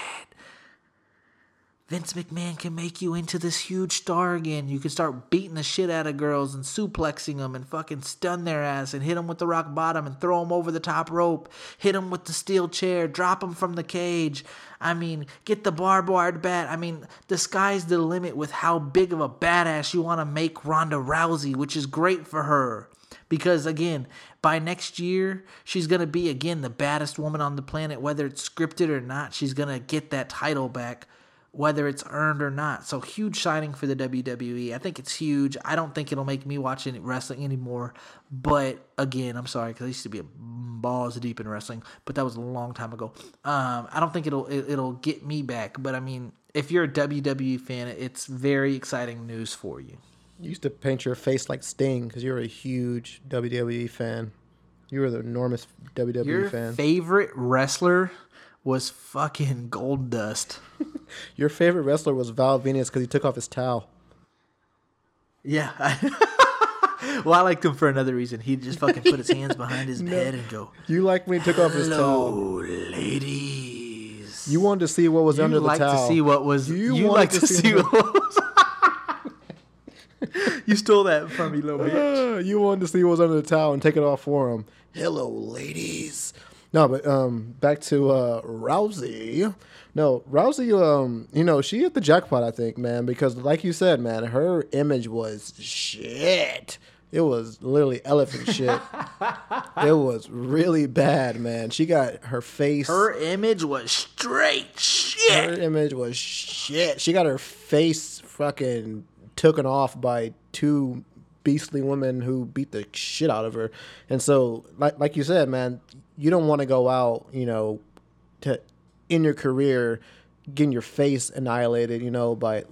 Vince McMahon can make you into this huge star again. You can start beating the shit out of girls and suplexing them and fucking stun their ass and hit them with the rock bottom and throw them over the top rope. Hit them with the steel chair, drop them from the cage. I mean, get the barbed wire bat. I mean, the sky's the limit with how big of a badass you want to make Ronda Rousey, which is great for her. Because again, by next year, she's going to be again the baddest woman on the planet, whether it's scripted or not. She's going to get that title back whether it's earned or not. So huge signing for the WWE. I think it's huge. I don't think it'll make me watch any wrestling anymore. But again, I'm sorry because I used to be a balls deep in wrestling, but that was a long time ago. Um, I don't think it'll it, it'll get me back. But I mean, if you're a WWE fan, it's very exciting news for you. You used to paint your face like Sting because you're a huge WWE fan. You were the enormous WWE Your fan. favorite wrestler was fucking Goldust. Your favorite wrestler was Val Venis because he took off his towel. Yeah. well, I liked him for another reason. He'd just fucking put his hands behind his head and go, You like when he took off his towel. Ladies." You wanted to see what was You under the towel. You like to see what was. You You, like to to see see what- what was. you stole that from me, little bitch. Uh, you wanted to see what was under the towel and take it off for him. Hello, ladies. No, but um, back to uh, Rousey. No, Rousey. Um, you know she hit the jackpot. I think, man, because like you said, man, her image was shit. It was literally elephant shit. it was really bad, man. She got her face. Her image was straight shit. her image was shit. She got her face fucking taken off by two beastly women who beat the shit out of her. And so, like like you said, man, you don't want to go out, you know, to in your career getting your face annihilated, you know, by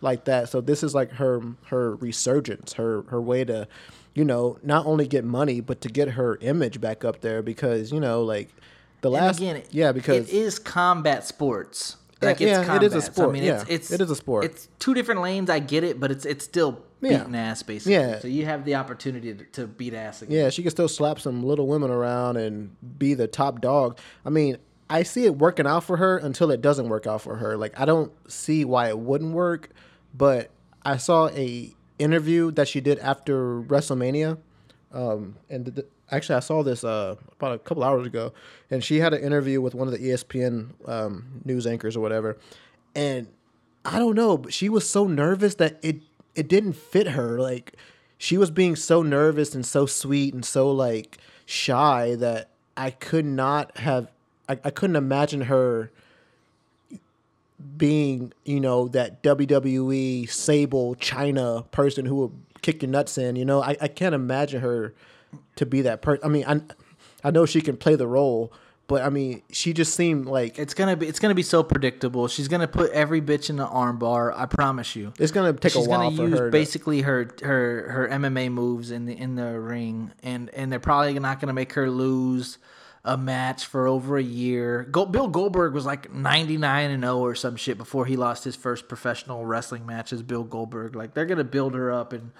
like that. So this is like her her resurgence, her her way to, you know, not only get money but to get her image back up there because you know like the And last again, yeah because it is combat sports. Yeah, Like it's yeah, it is a combat. So, sport, I mean, yeah. it's, it's It is a sport. It's two different lanes. I get it, but it's it's still Yeah. ass basically. Yeah. So you have the opportunity to, to beat ass again. Yeah, she can still slap some little women around and be the top dog. I mean, I see it working out for her until it doesn't work out for her. Like I don't see why it wouldn't work, but I saw a interview that she did after WrestleMania, um, and th- actually I saw this uh, about a couple hours ago, and she had an interview with one of the ESPN um, news anchors or whatever, and I don't know, but she was so nervous that it it didn't fit her. Like she was being so nervous and so sweet and so like shy that I could not have I, I couldn't imagine her being, you know, that WWE Sable Chyna person who would kick your nuts in, you know. I, I can't imagine her to be that person. I mean, I I know she can play the role, but I mean, she just seemed like It's gonna be it's gonna be so predictable. She's gonna put every bitch in the armbar. I promise you. it's gonna take She's a while gonna use her. to- basically her her her MMA moves in the in the ring, and and they're probably not gonna make her lose a match for over a year. Bill Goldberg was like ninety nine and zero or some shit before he lost his first professional wrestling match as Bill Goldberg. Like they're gonna build her up and.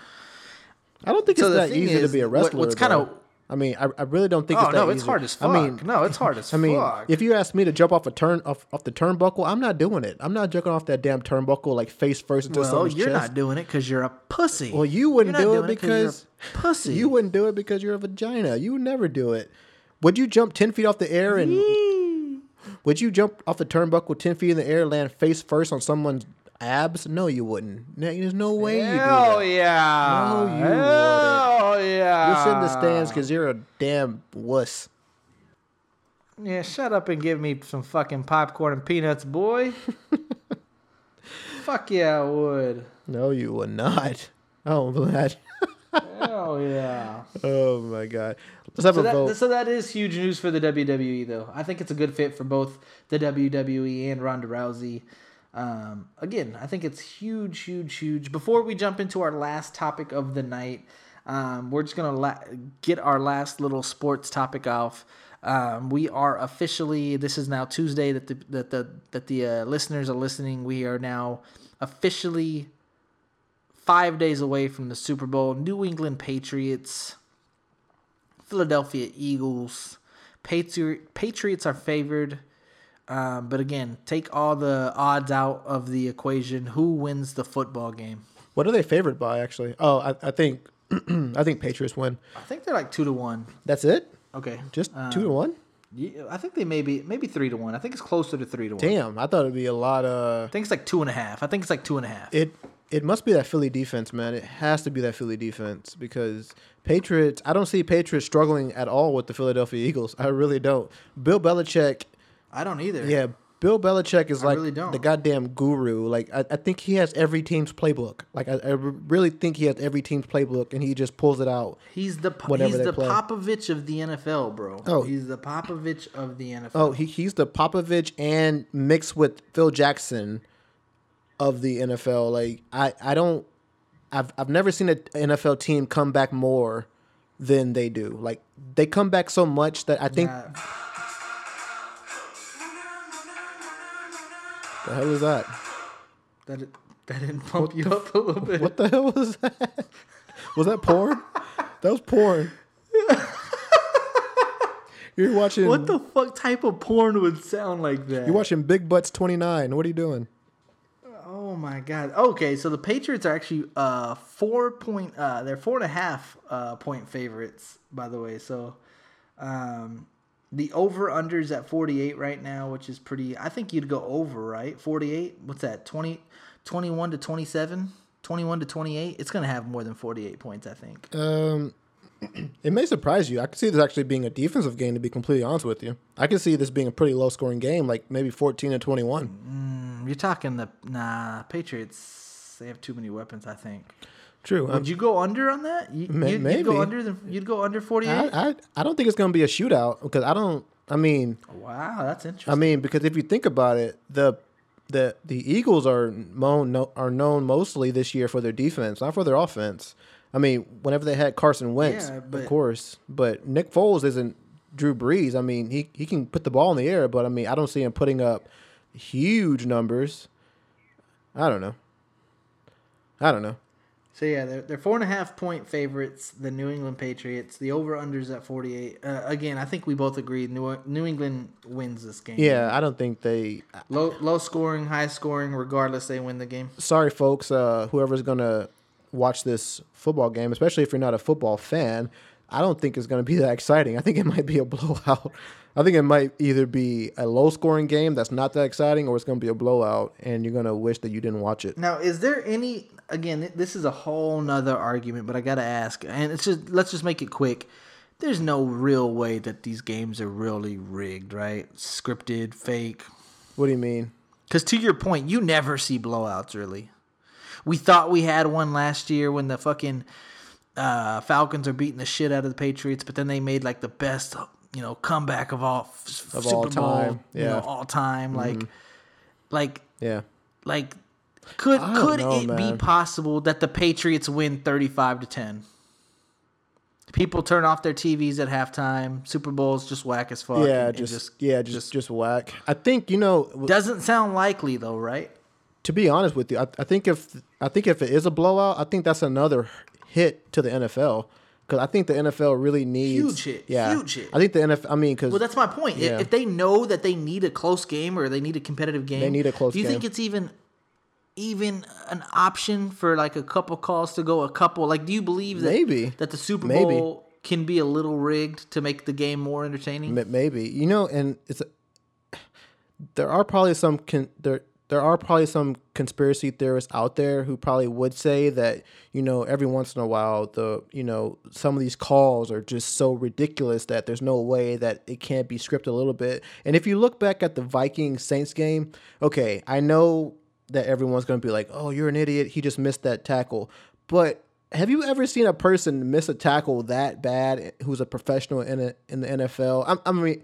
I don't think So it's that easy to be a what- wrestler. what's kinda- though. I mean, I, I really don't think Oh it's that no, it's easy. hard as I fuck. mean, no, it's hard as I mean, fuck. if you ask me to jump off a turn off, off the turnbuckle, I'm not doing it. I'm not jumping off that damn turnbuckle like face first into well, someone's you're chest. not doing it because you're a pussy. Well, you wouldn't You're do it doing 'cause you're a because pussy. You wouldn't do it because you're a vagina. You would never do it. Would you jump ten feet off the air and would you jump off the turnbuckle ten feet in the air, and land face first on someone's abs? No, you wouldn't. There's no way you do Hell that. yeah! No, you Hell yeah! You're sitting in the stands because you're a damn wuss. Yeah, shut up and give me some fucking popcorn and peanuts, boy. Fuck yeah, I would. No, you would not. Oh, Vlad. Hell yeah. Oh my God. Let's have So a vote. so that is huge news for the WWE, though. I think it's a good fit for both the WWE and Ronda Rousey. Um, again, I think it's huge, huge, huge. Before we jump into our last topic of the night, um, we're just gonna la- get our last little sports topic off. Um, we are officially. This is now Tuesday that the that the that the uh, listeners are listening. We are now officially five days away from the Super Bowl. New England Patriots, Philadelphia Eagles, Patriot, Patriots are favored. Um, but again, take all the odds out of the equation. Who wins the football game? what are they favored by? Actually, oh, I, I think I think Patriots win. I think they're like two to one. That's it. Okay, Just Uh, two to one. yeah, I think they may be maybe three to one. I think it's closer to three to one. Damn, I thought it'd be a lot of. I think it's like two and a half. I think it's like two and a half. It it must be that Philly defense, man. It has to be that Philly defense because Patriots. I don't see Patriots struggling at all with the Philadelphia Eagles. I really don't. Bill Belichick. I don't either. Yeah, Bill Belichick is I like really the goddamn guru. Like I, I think he has every team's playbook. Like I, I really think he has every team's playbook, and he just pulls it out. He's the Whatever he's the play. Popovich of the NFL, bro. Oh. he's the Popovich of the NFL. Oh, he, he's the Popovich and mixed with Phil Jackson of the NFL. Like I, I don't I've I've never seen an NFL team come back more than they do. Like they come back so much that I think Yeah. The hell is that? that that didn't pump you up a little bit. What the hell was that? Was that porn? that was porn. You're watching What the fuck type of porn would sound like that? You're watching Big Butts 29. What are you doing? Oh my god. Okay, so the Patriots are actually uh four point uh they're four and a half uh point favorites, by the way. So um the over unders at 48 right now, which is pretty I think you'd go over, right? 48. What's that? 20 21 to 27? 21 to 28? It's going to have more than 48 points, I think. Um, it may surprise you. I could see this actually being a defensive game. To be completely honest with you, I could see this being a pretty low scoring game, like maybe 14 to 21. You're talking the nah, Patriots they have too many weapons, I think. True. Um, Would you go under on that? You, May- you'd, you'd maybe. go under the you'd go under 48? I, I I don't think it's going to be a shootout because I don't. I mean, Wow, that's interesting. I mean because if you think about it, the the the Eagles are known are known mostly this year for their defense, not for their offense. I mean, whenever they had Carson Wentz, Yeah, of course, but Nick Foles isn't Drew Brees. I mean, he he can put the ball in the air, but I mean, I don't see him putting up huge numbers. I don't know. I don't know. So yeah, they're, they're four and a half point favorites. The New England Patriots. The over unders at forty eight. Uh, again, I think we both agree. New New England wins this game. Yeah, I don't think they. Low low scoring, high scoring. Regardless, they win the game. Sorry, folks. Uh, whoever's gonna watch this football game, especially if you're not a football fan, I don't think it's gonna be that exciting. I think it might be a blowout. I think it might either be a low scoring game that's not that exciting, or it's gonna be a blowout, and you're gonna wish that you didn't watch it. Now, is there any? Again, this is a whole nother argument, but I gotta ask, and it's just let's just make it quick. There's no real way that these games are really rigged, right? Scripted, fake. What do you mean? Because to your point, you never see blowouts really. We thought we had one last year when the fucking uh, Falcons are beating the shit out of the Patriots, but then they made like the best you know comeback of all f- Of Super all Bowl, time, you yeah. Mm-hmm. know, all time. Like, like, Yeah. like, could could know, it be possible that the Patriots win thirty five to ten? People turn off their TVs at halftime. Super Bowl's just whack as fuck. Yeah, and- and just, yeah, just just whack. I think you know. doesn't sound likely though, right? to be honest with you, I, I think if I think if it is a blowout, I think that's another hit to the NFL because I think the NFL really needs Huge hit, Yeah, huge hit. I think the NFL. I mean, because Well, that's my point. If- Yeah. If they know that they need a close game or they need a competitive game, they need a close Do you think it's even even an option for like a couple calls to go a couple? Like, do you believe that Maybe. that the Super Maybe. Bowl can be a little rigged to make the game more entertaining? Maybe you know, and it's there are probably some con- there there are probably some conspiracy theorists out there who probably would say that you know every once in a while the you know some of these calls are just so ridiculous that there's no way that it can't be scripted a little bit. And if you look back at the Viking Saints game, okay, I know that everyone's going to be like, "Oh, you're an idiot. He just missed that tackle." But have you ever seen a person miss a tackle that bad who's a professional in a, in the NFL? I'm, I mean,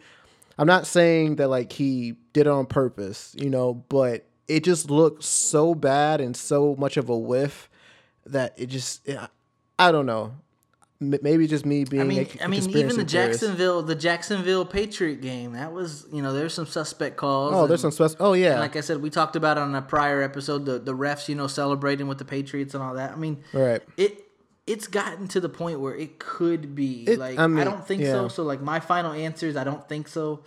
I'm not saying that like he did it on purpose, you know, but it just looked so bad and so much of a whiff that it just I, I don't know. Maybe just me being. I mean, a, I mean, even the. Jacksonville, the Jacksonville Patriot game, that was, you know, there's some suspect calls. Oh, there's some suspect. Oh yeah, And like I said, we talked about on a prior episode the the refs, you know, celebrating with the Patriots and all that. I mean, Right. It it's gotten to the point where it could be It- like I I, don't think yeah. so. So like my final answer is I don't think so.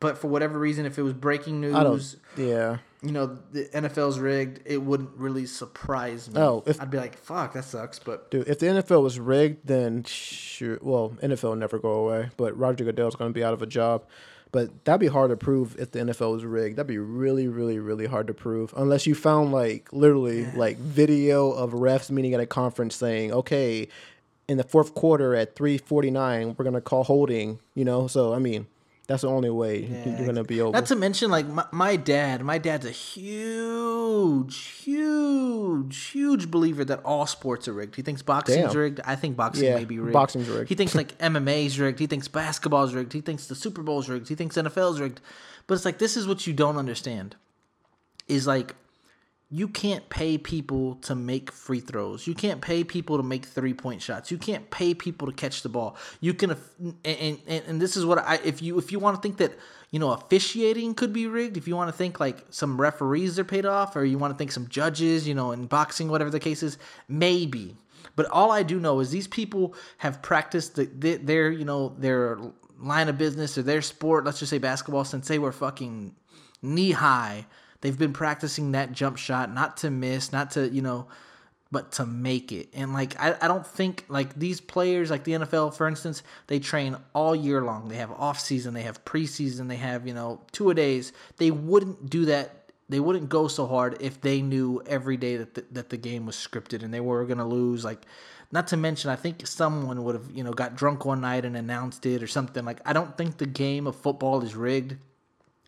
But for whatever reason, if it was breaking news. Yeah. You know, the NFL's rigged, it wouldn't really surprise me. Oh, if- I'd be like, "Fuck, that sucks." But Dude, if the NFL was rigged, then sure. Well, NFL will never go away, but Roger Goodell's going to be out of a job. But that'd be hard to prove if the NFL was rigged. That'd be really, really, really hard to prove unless you found like literally like video of refs meeting at a conference saying, "Okay, in the fourth quarter at three forty nine, we're going to call holding." You know, so I mean, that's the only way you- you're going to be over. Not to mention, like my, my dad. My dad's a huge, huge, huge believer that all sports are rigged. He thinks boxing's Damn. rigged. I think boxing Yeah, may be rigged. boxing's rigged. He thinks like MMA's rigged. He thinks basketball's rigged. He thinks the Super Bowl's rigged. He thinks NFL's rigged. But it's like this is what you don't understand. Is like you can't pay people to make free throws. You can't pay people to make three point shots. You can't pay people to catch the ball. You can, and and, and this is what I if you if you want to think that you know officiating could be rigged. If you want to think like some referees are paid off, or you want to think some judges, you know, in boxing, whatever the case is, maybe. But all I do know is these people have practiced the, the, their you know their line of business or their sport. Let's just say basketball since they were fucking knee high. They've been practicing that jump shot, not to miss, not to, you know, but to make it. And like I, I don't think like these players, like the NFL, for instance, they train all year long. They have off season, they have preseason, they have, you know, two a days. They wouldn't do that. They wouldn't go so hard if they knew every day that the, that the game was scripted and they were gonna lose. Like, not to mention, I think someone would have, you know, got drunk one night and announced it or something. Like, I don't think the game of football is rigged.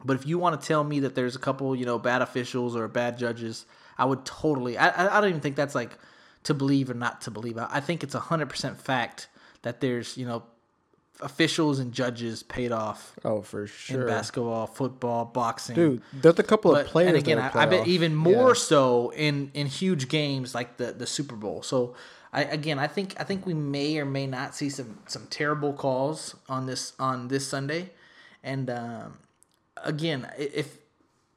But if you want to tell me that there's a couple, you know, bad officials or bad judges, I would totally. I, I- don't even think that's like to believe or not to believe. I, I think it's a hundred percent fact that there's, you know, officials and judges paid off oh, for sure. in basketball, football, boxing. dude. There's a couple But of players. and again, I, I bet even more Yeah. so in in huge games like the the Super Bowl. So I again, I think I think we may or may not see some some terrible calls on this on this Sunday, and um, again, if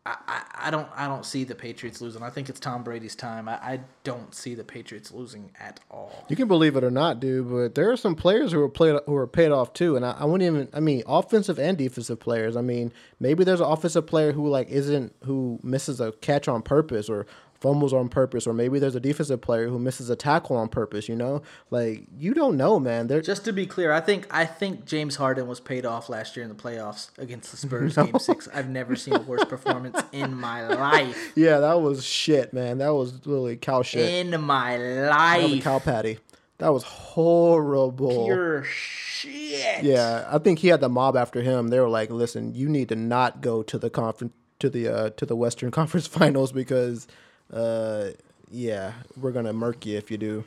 I, I, don't I don't see the Patriots losing. I think it's Tom Brady's time. I, I don't see the Patriots losing at all. You can believe it or not, dude, but there are some players who are played who are paid off too, and I, I wouldn't even. I mean, offensive and defensive players. I mean, maybe there's an offensive player who like isn't who misses a catch on purpose or fumbles on purpose, or maybe there's a defensive player who misses a tackle on purpose. You know, like you don't know, man. They're Just to be clear, I think I think James Harden was paid off last year in the playoffs against the Spurs game six. I've never seen a worse performance in my life. yeah, that was shit, man. That was really cow shit. In my life. cow patty. That was horrible. Pure shit. Yeah, I think he had the mob after him. They were like, "Listen, you need to not go to the conference to the uh, to the Western Conference Finals because, uh, yeah, we're gonna murk you if you do."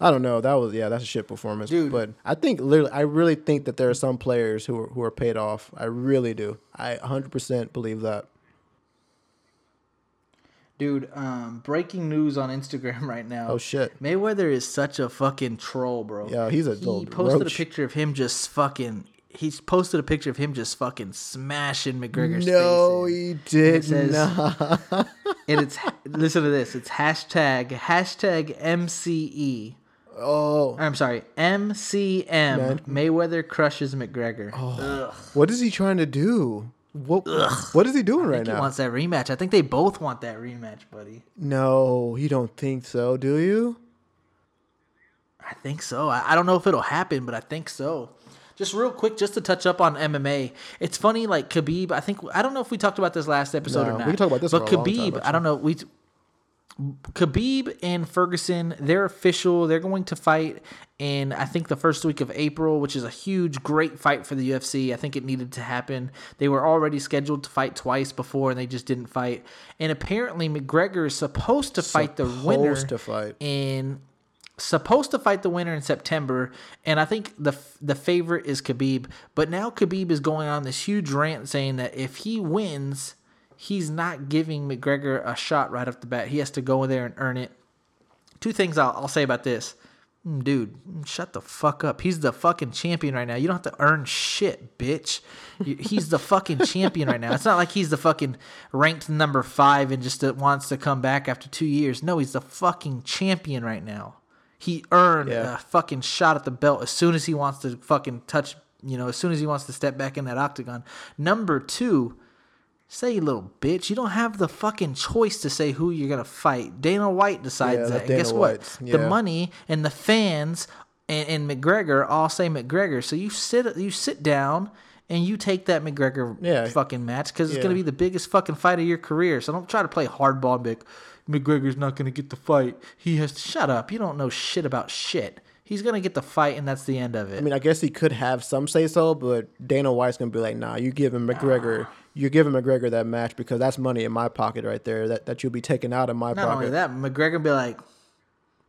I don't know. That was yeah, that's a shit performance. Dude. But I think literally, I really think that there are some players who are, who are paid off. I really do. I 100% believe that. Dude, um, breaking news on Instagram right now. Oh, shit. Mayweather is such a fucking troll, bro. Yeah, he's a He posted roach. a picture of him just fucking. He's posted a picture of him just fucking smashing McGregor's No, face. he did It says- not. And it's listen to this. It's hashtag hashtag MCE. Oh, I'm sorry, MCM. Man. Mayweather crushes McGregor. Oh. what is he trying to do? What What is he doing right he now? wants that rematch. I think they both want that rematch, buddy. no, you don't think so, do you? I think so. I, I don't know if it'll happen, but I think so. Just real quick, just to touch up on MMA. It's funny, like Khabib. I think I don't know if we talked about this last episode No, or we not. can talk about this but long time, Khabib. I don't know. We Khabib and Ferguson, they're official. They're going to fight in I think the first week of April, which is a huge, great fight for the UFC. I think it needed to happen. They were already scheduled to fight twice before, and they just didn't fight. And apparently, McGregor is supposed to fight the winner Supposed to fight. in supposed to fight the winner in September, and I think the the favorite is Khabib. But now Khabib is going on this huge rant saying that if he wins, he's not giving McGregor a shot right off the bat. He has to go in there and earn it. Two things I'll, I'll say about this. Mm, Dude, shut the fuck up. He's the fucking champion right now. You don't have to earn shit, bitch. He's the fucking champion right now. It's not like he's the fucking ranked number five and just wants to come back after two years. No, he's the fucking champion right now. He earned Yeah. a fucking shot at the belt as soon as he wants to fucking touch, you know, as soon as he wants to step back in that octagon. Number two, say you little bitch, you don't have the fucking choice to say who you're gonna fight. Dana White decides Yeah, that. Dana guess what? White's- The money and the fans and, and McGregor all say McGregor. So you sit you sit down and you take that McGregor Yeah. fucking match because it's Yeah. gonna be the biggest fucking fight of your career. So don't try to play hardball and be like, McGregor's not gonna get the fight. He has to shut up. You don't know shit about shit. He's gonna get the fight and that's the end of it. I mean, I guess he could have some say so, but Dana White's gonna be like, "Nah, you give him McGregor, you're giving McGregor that match because that's money in my pocket right there. That that you'll be taking out of my Not pocket." only that, McGregor be like,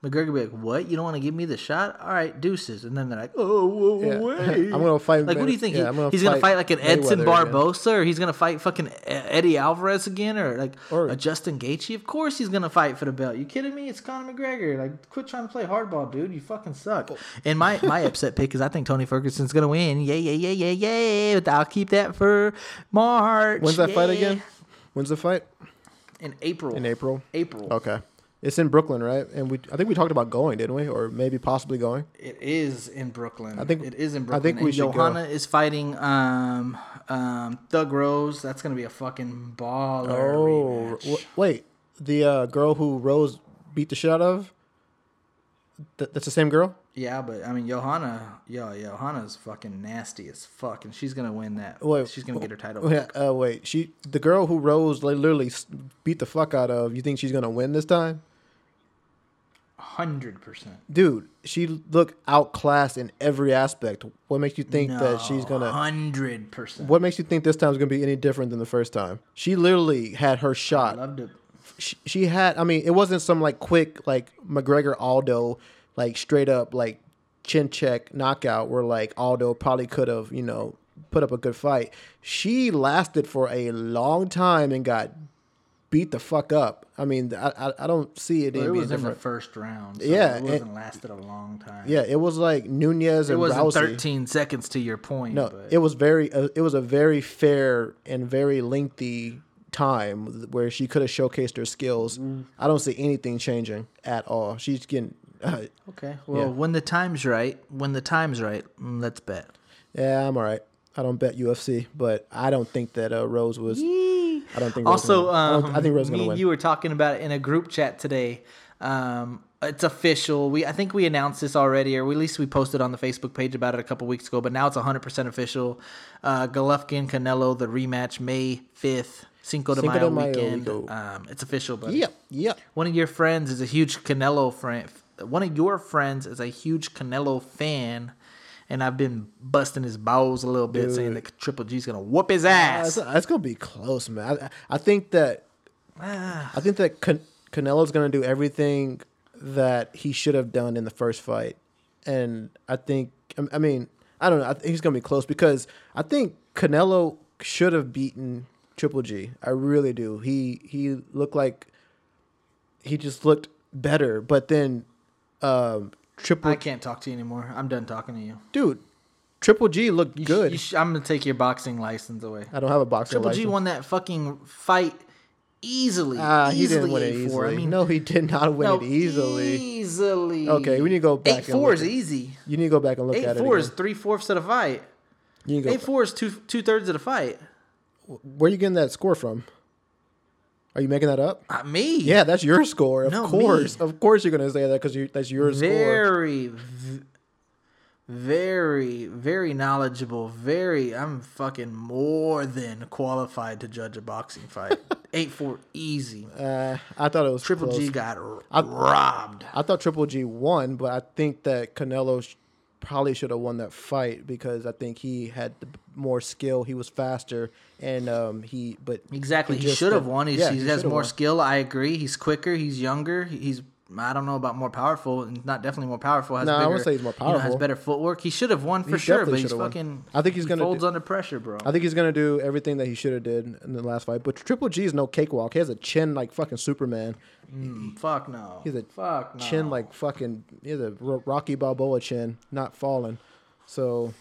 McGregor be like, "What? You don't want to give me the shot? All right, deuces." And then they're like, "Oh, whoa, Yeah. wait." I'm gonna fight Like, what do you think? yeah, He- gonna he's gonna fight fight like an Edson Mayweather again. Barbosa, or he's gonna fight fucking Eddie Alvarez again, or like Or- a Justin Gaethje? Of course, he's gonna fight for the belt. You kidding me? It's Conor McGregor. Like, quit trying to play hardball, dude. You fucking suck. Oh. And my my upset pick is I think Tony Ferguson's gonna win. Yeah, yeah, yeah, yeah, yeah. But I'll keep that for March. When's that fight again? When's the fight? In April. In April. April. Okay. It's in Brooklyn, right? And we I think we talked about going, didn't we? Or maybe possibly going. It is in Brooklyn. I think- it is in Brooklyn. I think we and should go. Joanna is fighting um, um, Thug Rose. That's gonna be a fucking baller. Oh, w- wait. The uh, girl who Rose beat the shit out of? Th- that's the same girl? yeah, but I mean, Joanna, yo, Joanna's fucking nasty as fuck, and she's gonna win that. Wait, she's gonna get her title. Back. uh, wait. She, the girl who Rose like, literally beat the fuck out of. You think she's gonna win this time, Hundred percent. dude? She looked outclassed in every aspect. What makes you think that she's gonna? Hundred percent. What makes you think this time's gonna be any different than the first time? She literally had her I shot. love to. She, she had. I mean, it wasn't some like quick like McGregor Aldo like straight up like chin check knockout where like Aldo probably could have you know put up a good fight. She lasted for a long time and got beat the fuck up. I mean, I I, I don't see it, Well, it was in the first round. So Yeah, it and- wasn't lasted a long time. Yeah, it was like Nunes it and wasn't Rousey. thirteen seconds to your point. No, but it was very. Uh, it was a very fair and very lengthy time where she could have showcased her skills. Mm. I don't see anything changing at all. She's getting. Uh, okay. Well, Yeah. when the time's right, when the time's right, mm, let's bet. yeah, I'm all right. I don't bet UFC, but I don't think that uh, Rose was. I don't think. Also, gonna, I, um, I think Rose me gonna and win. you were talking about it in a group chat today. Um, it's official. We I think we announced this already, or at least we posted on the Facebook page about it a couple weeks ago. But now it's 100 percent official. Uh, Golovkin Canelo the rematch May 5th, Cinco de Cinco Mayo de Mayo weekend. Um, it's official, buddy. Yep, yep. One of your friends is a huge Canelo friend. One of your friends is a huge Canelo fan, and I've been busting his balls a little bit, saying that Triple G's gonna whoop his ass. It's, it's gonna be close, man. I, I think that. Ah. I think that Can- Canelo's gonna do everything that he should have done in the first fight, and I think I mean I don't know. I think he's gonna be close because I think Canelo should have beaten Triple G. I really do. He he looked like he just looked better, but then um, Triple I can't talk to you anymore. I'm done talking to you. dude, Triple G looked You good. you sh- I'm gonna take your boxing license away. I don't have a boxing license. Triple G won that fucking fight easily. Ah, he easily didn't win it 8-4. easily. I mean, no, he did not win no, it easily. Easily. Okay, we need to go back Eight four is easy. You need to go back and look Eight at it. four is three fourths of the fight. You need to go Eight four is two two thirds of the fight. Where are you getting that score from? Are you making that up? Uh, me. Yeah, that's your score. Of No, course, me. of course, you're gonna say that because you, that's your score. very, v- very, very knowledgeable. Very, I'm fucking more than qualified to judge a boxing fight. Eight four, easy. Uh, I thought it was Triple close. G got r- robbed. I thought Triple G won, but I think that Canelo sh- probably should have won that fight because I think he had the more skill. He was faster, and um, he but Exactly, he, just, should have won. He's, yeah, he, he has more won. skill. I agree. He's quicker. He's younger. He's I don't know about more powerful. Not definitely more powerful. Has No, I wouldn't say he's more you know, has better footwork. He should have won for He sure, but he's should've won. fucking. I think he's he gonna folds do- under pressure, bro. I think he's gonna do everything that he should have did in the last fight. But Triple G is no cakewalk. He has a chin like fucking Superman. Fuck no. He's a fuck no. Chin like fucking. He has a Rocky Balboa chin, not falling. So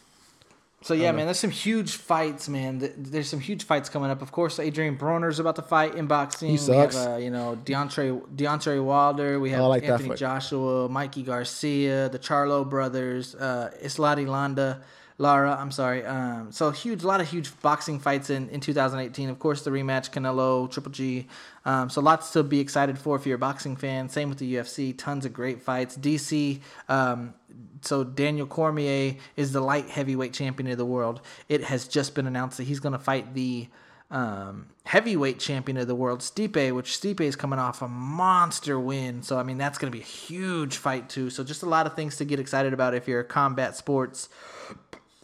So yeah, man, there's some huge fights, man. There's some huge fights coming up. Of course, Adrian Broner's about to fight in boxing. He sucks. We have, uh, you know, Deontay Deontay Wilder. We have like Anthony. Joshua, Mikey Garcia, the Charlo brothers, uh, Erislandy, Lara. I'm sorry. Um, so huge, a lot of huge boxing fights in, in 2018. Of course, the rematch Canelo Triple G. Um, so lots to be excited for if you're a boxing fan. Same with the UFC. Tons of great fights. DC. Um, so Daniel Cormier is the light heavyweight champion of the world. It has just been announced that he's going to fight the um, heavyweight champion of the world, Stipe, which Stipe is coming off a monster win. So I mean that's going to be a huge fight too. So just a lot of things to get excited about if you're a combat sports,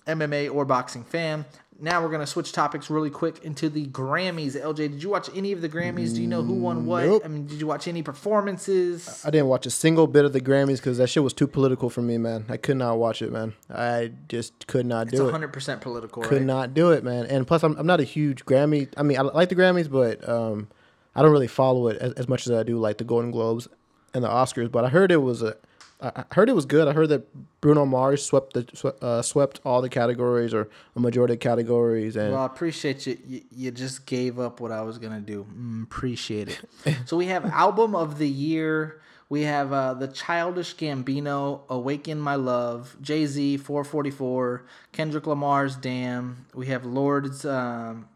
MMA or boxing fan. Now we're gonna switch topics really quick into the Grammys. LJ, did you watch any of the Grammys? Do you know who won what? Nope. I mean, did you watch any performances? I didn't watch a single bit of the Grammys because that shit was too political for me, man. I could not watch it, man. I just could not It's do it. 100% political, Could right? not do it, man. And plus, I'm, I'm not a huge Grammy. I mean, I like the Grammys, but um, I don't really follow it as, as much as I do like the Golden Globes and the Oscars. But I heard it was a, I heard it was good. I heard that Bruno Mars swept the uh, swept all the categories or a majority of categories, and Well, I appreciate you. you. You just gave up what I was gonna do. Mm, appreciate it. so we have album of the year. We have uh, the Childish Gambino, "Awaken My Love," Jay Z, "444," Kendrick Lamar's "Damn." We have Lorde's um,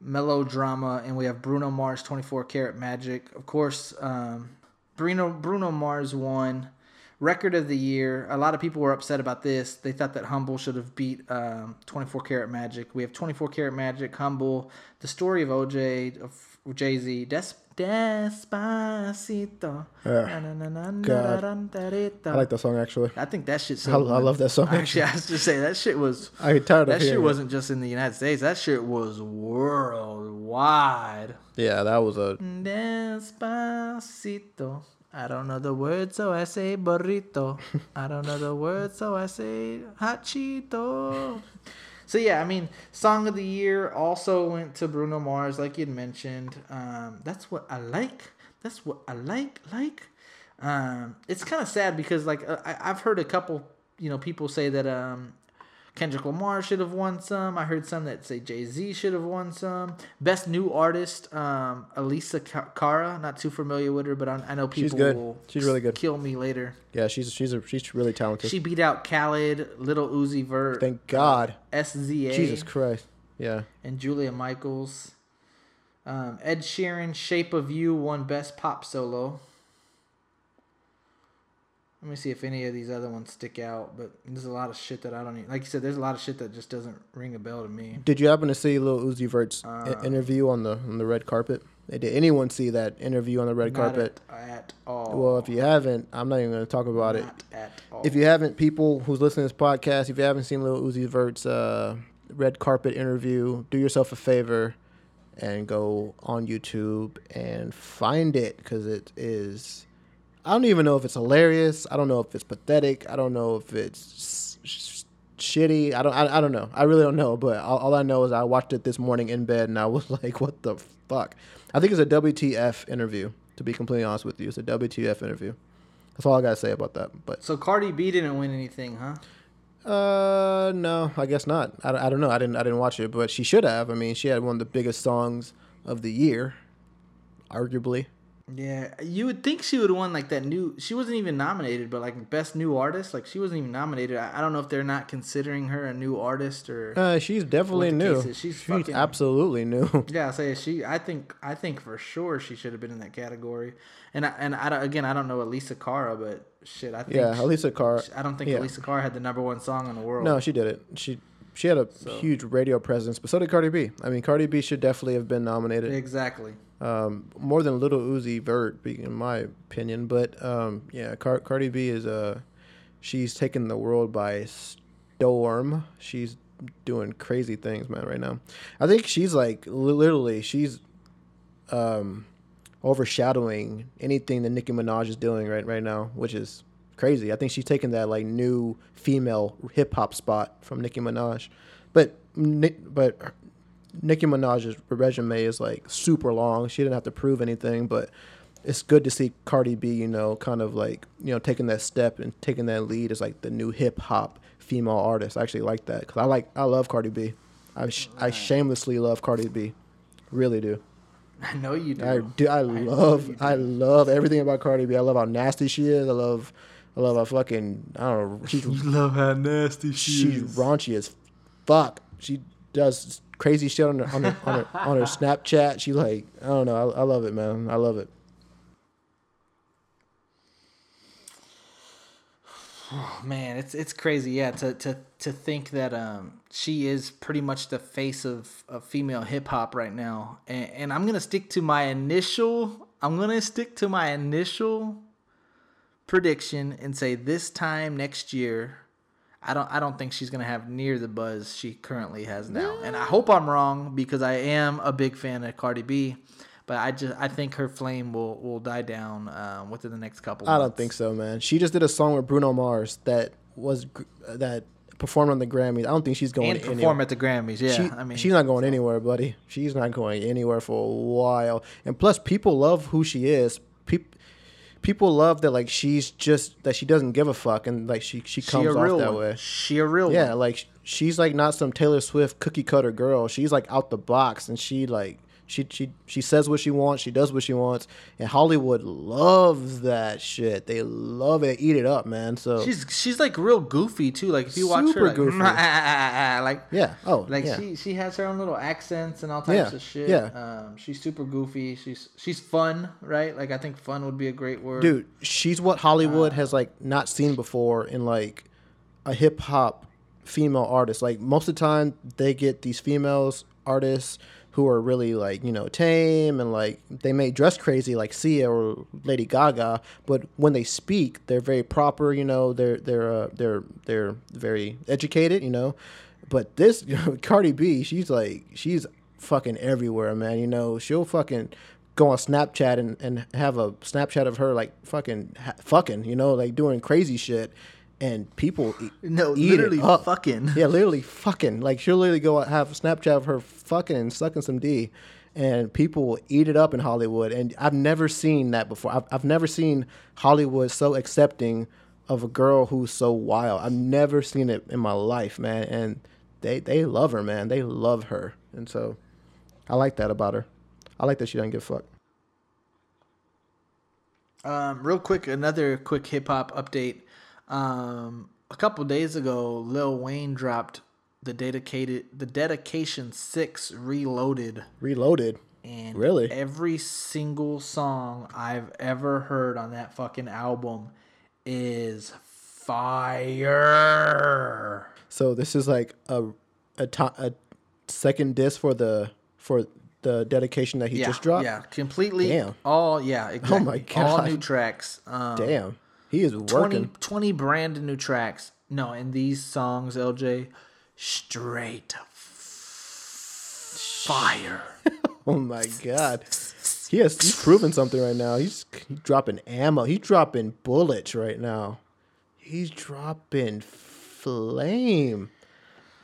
melodrama, and we have Bruno Mars, "24 Karat Magic." Of course, um, Bruno Bruno Mars won. Record of the year. A lot of people were upset about this. They thought that Humble should have beat um, 24 Karat Magic. We have 24 Karat Magic, Humble, the story of OJ, of Jay Z, Des- Despacito. Yeah. God. I like that song actually. I think that shit. I- I love that song, Actually, I was just say that shit was. I get tired of That shit wasn't just in the United States. That shit was worldwide. Yeah, that was a Despacito. I don't know the words, so I say burrito. I don't know the words, so I say hot Cheeto. So yeah, I mean, song of the year also went to Bruno Mars, like you'd mentioned. Um, that's what I like. That's what I like. Like, um, it's kind of sad because like uh, I, I've heard a couple, you know, people say that um, Kendrick Lamar should have won some. I heard some that say Jay Z should have won some. Best new artist, um, Alessia Ca- Cara. Not too familiar with her, but I, I know people She's good. will She's really good. kill me later. yeah. She's she's a, she's really talented. She beat out Khalid, Little Uzi Vert, Thank God. SZA, Jesus Christ. Yeah. and Julia Michaels. Um, Ed Sheeran, Shape of You won Best Pop Solo. Let me see if any of these other ones stick out, but there's a lot of shit that I don't even, like you said, there's a lot of shit that just doesn't ring a bell to me. Did you happen to see Lil Uzi Vert's Uh, interview on the on the red carpet? Did anyone see that interview on the red Not carpet? At, at all. Well, if you haven't, I'm not even going to talk about it. At all. If you haven't, people who's listening to this podcast, if you haven't seen Lil Uzi Vert's uh, red carpet interview, do yourself a favor and go on YouTube and find it because it is I don't even know if it's hilarious. I don't know if it's pathetic. I don't know if it's sh- shitty. I don't. I, I don't know. I really don't know. But all, all I know is I watched it this morning in bed, and I was like, "What the fuck?" I think it's a WTF interview. To be completely honest with you, it's a WTF interview. That's all I gotta say about that. But So Cardi B didn't win anything, huh? uh, no, I guess not. I, I don't know. I didn't. I didn't watch it, but she should have. I mean, she had one of the biggest songs of the year, arguably. Yeah, you would think she would have won like that new. She wasn't even nominated, but like best new artist, like she wasn't even nominated. I, I don't know if they're not considering her a new artist or. Uh, she's definitely new. She's, she's fucking- absolutely new. Yeah, I say she. I think. I think for sure she should have been in that category. And I, and I don't, again, I don't know Alessia Cara, but shit, I think. yeah, Alessia Carr. I don't think yeah. Alessia Cara had the number one song in the world. No, she did it. She she had a huge radio presence, but so did Cardi B. I mean, Cardi B should definitely have been nominated. exactly. Um, more than Little Uzi Vert, in my opinion. But um, yeah, Car- Cardi B is uh, she's taken the world by storm. She's doing crazy things, man, right now. I think she's like literally she's um, overshadowing anything that Nicki Minaj is doing right right now, which is crazy. I think she's taking that like new female hip hop spot from Nicki Minaj, but but Nicki Minaj's resume is like super long. She didn't have to prove anything, but it's good to see Cardi B, you know, kind of like you know taking that step and taking that lead as like the new hip hop female artist. I actually like that because I like I love Cardi B. I sh- I shamelessly love Cardi B, really do. I know you do. I do. I love. I love everything about Cardi B. I love how nasty she is. I love. I love how fucking. I don't know. She's love how nasty she is. she's raunchy as fuck. She does crazy shit on her on her on her, on her Snapchat. She like I don't know. I, I love it, man. I love it. Man, it's it's crazy, yeah. To to to think that um she is pretty much the face of, of female hip hop right now, and, and I'm gonna stick to my initial. I'm gonna stick to my initial prediction and say this time next year, I don't I don't think she's gonna have near the buzz she currently has now, and I hope I'm wrong because I am a big fan of Cardi B. But I just I think her flame will, will die down um, within the next couple. I months. don't think so, man. She just did a song with Bruno Mars that was that performed on the Grammys. I don't think she's going and anywhere. perform at the Grammys. Yeah, she, I mean, she's not going anywhere, buddy. She's not going anywhere for a while. And plus, people love who she is. People, people love that like she's just that she doesn't give a fuck, and like she she she comes real off that one. way. She a real Yeah, one. like she's like not some Taylor Swift cookie cutter girl. She's like out the box, and she like she she she says what she wants. She does what she wants, and Hollywood loves that shit. They love it, eat it up, man. So She's she's like real goofy too. Like if you watch her, like, goofy. like yeah, oh like yeah. she she has her own little accents and all types Yeah, of shit. yeah. Um, she's super goofy. She's she's fun, right? Like I think fun would be a great word. dude she's what hollywood has like not seen before in like a hip-hop female artist like most of the time they get these females artists who are really like you know tame and like they may dress crazy like Sia or Lady Gaga, but when they speak, they're very proper. You know, they're they're uh, they're they're very educated. You know, but this Cardi B, she's like she's fucking everywhere, man. You know, she'll fucking go on Snapchat and, and have a Snapchat of her like fucking ha- fucking, you know, like doing crazy shit, and people No, eat literally fucking. Yeah, literally fucking. Like she'll literally go have a Snapchat of her fucking and sucking some D, and people will eat it up in Hollywood. And I've never seen that before. I've I've never seen Hollywood so accepting of a girl who's so wild. I've never seen it in my life, man. And they they love her, man. They love her, and so I like that about her. I like that she doesn't give a fuck. Um, real quick, another quick hip hop update. Um, a couple days ago, Lil Wayne dropped the dedicated the dedication six reloaded. Reloaded. And Really? every single song I've ever heard on that fucking album is fire. So this is like a a, to- a second disc for the for the dedication that he yeah, just dropped. Yeah, completely. Damn. All yeah, exactly. my god. All new tracks. Um, Damn, he is working. 20 brand new tracks. No, and these songs, LJ, straight fire. Oh my god. He has he's proving something right now. He's, he's dropping ammo. He's dropping bullets right now. He's dropping flame.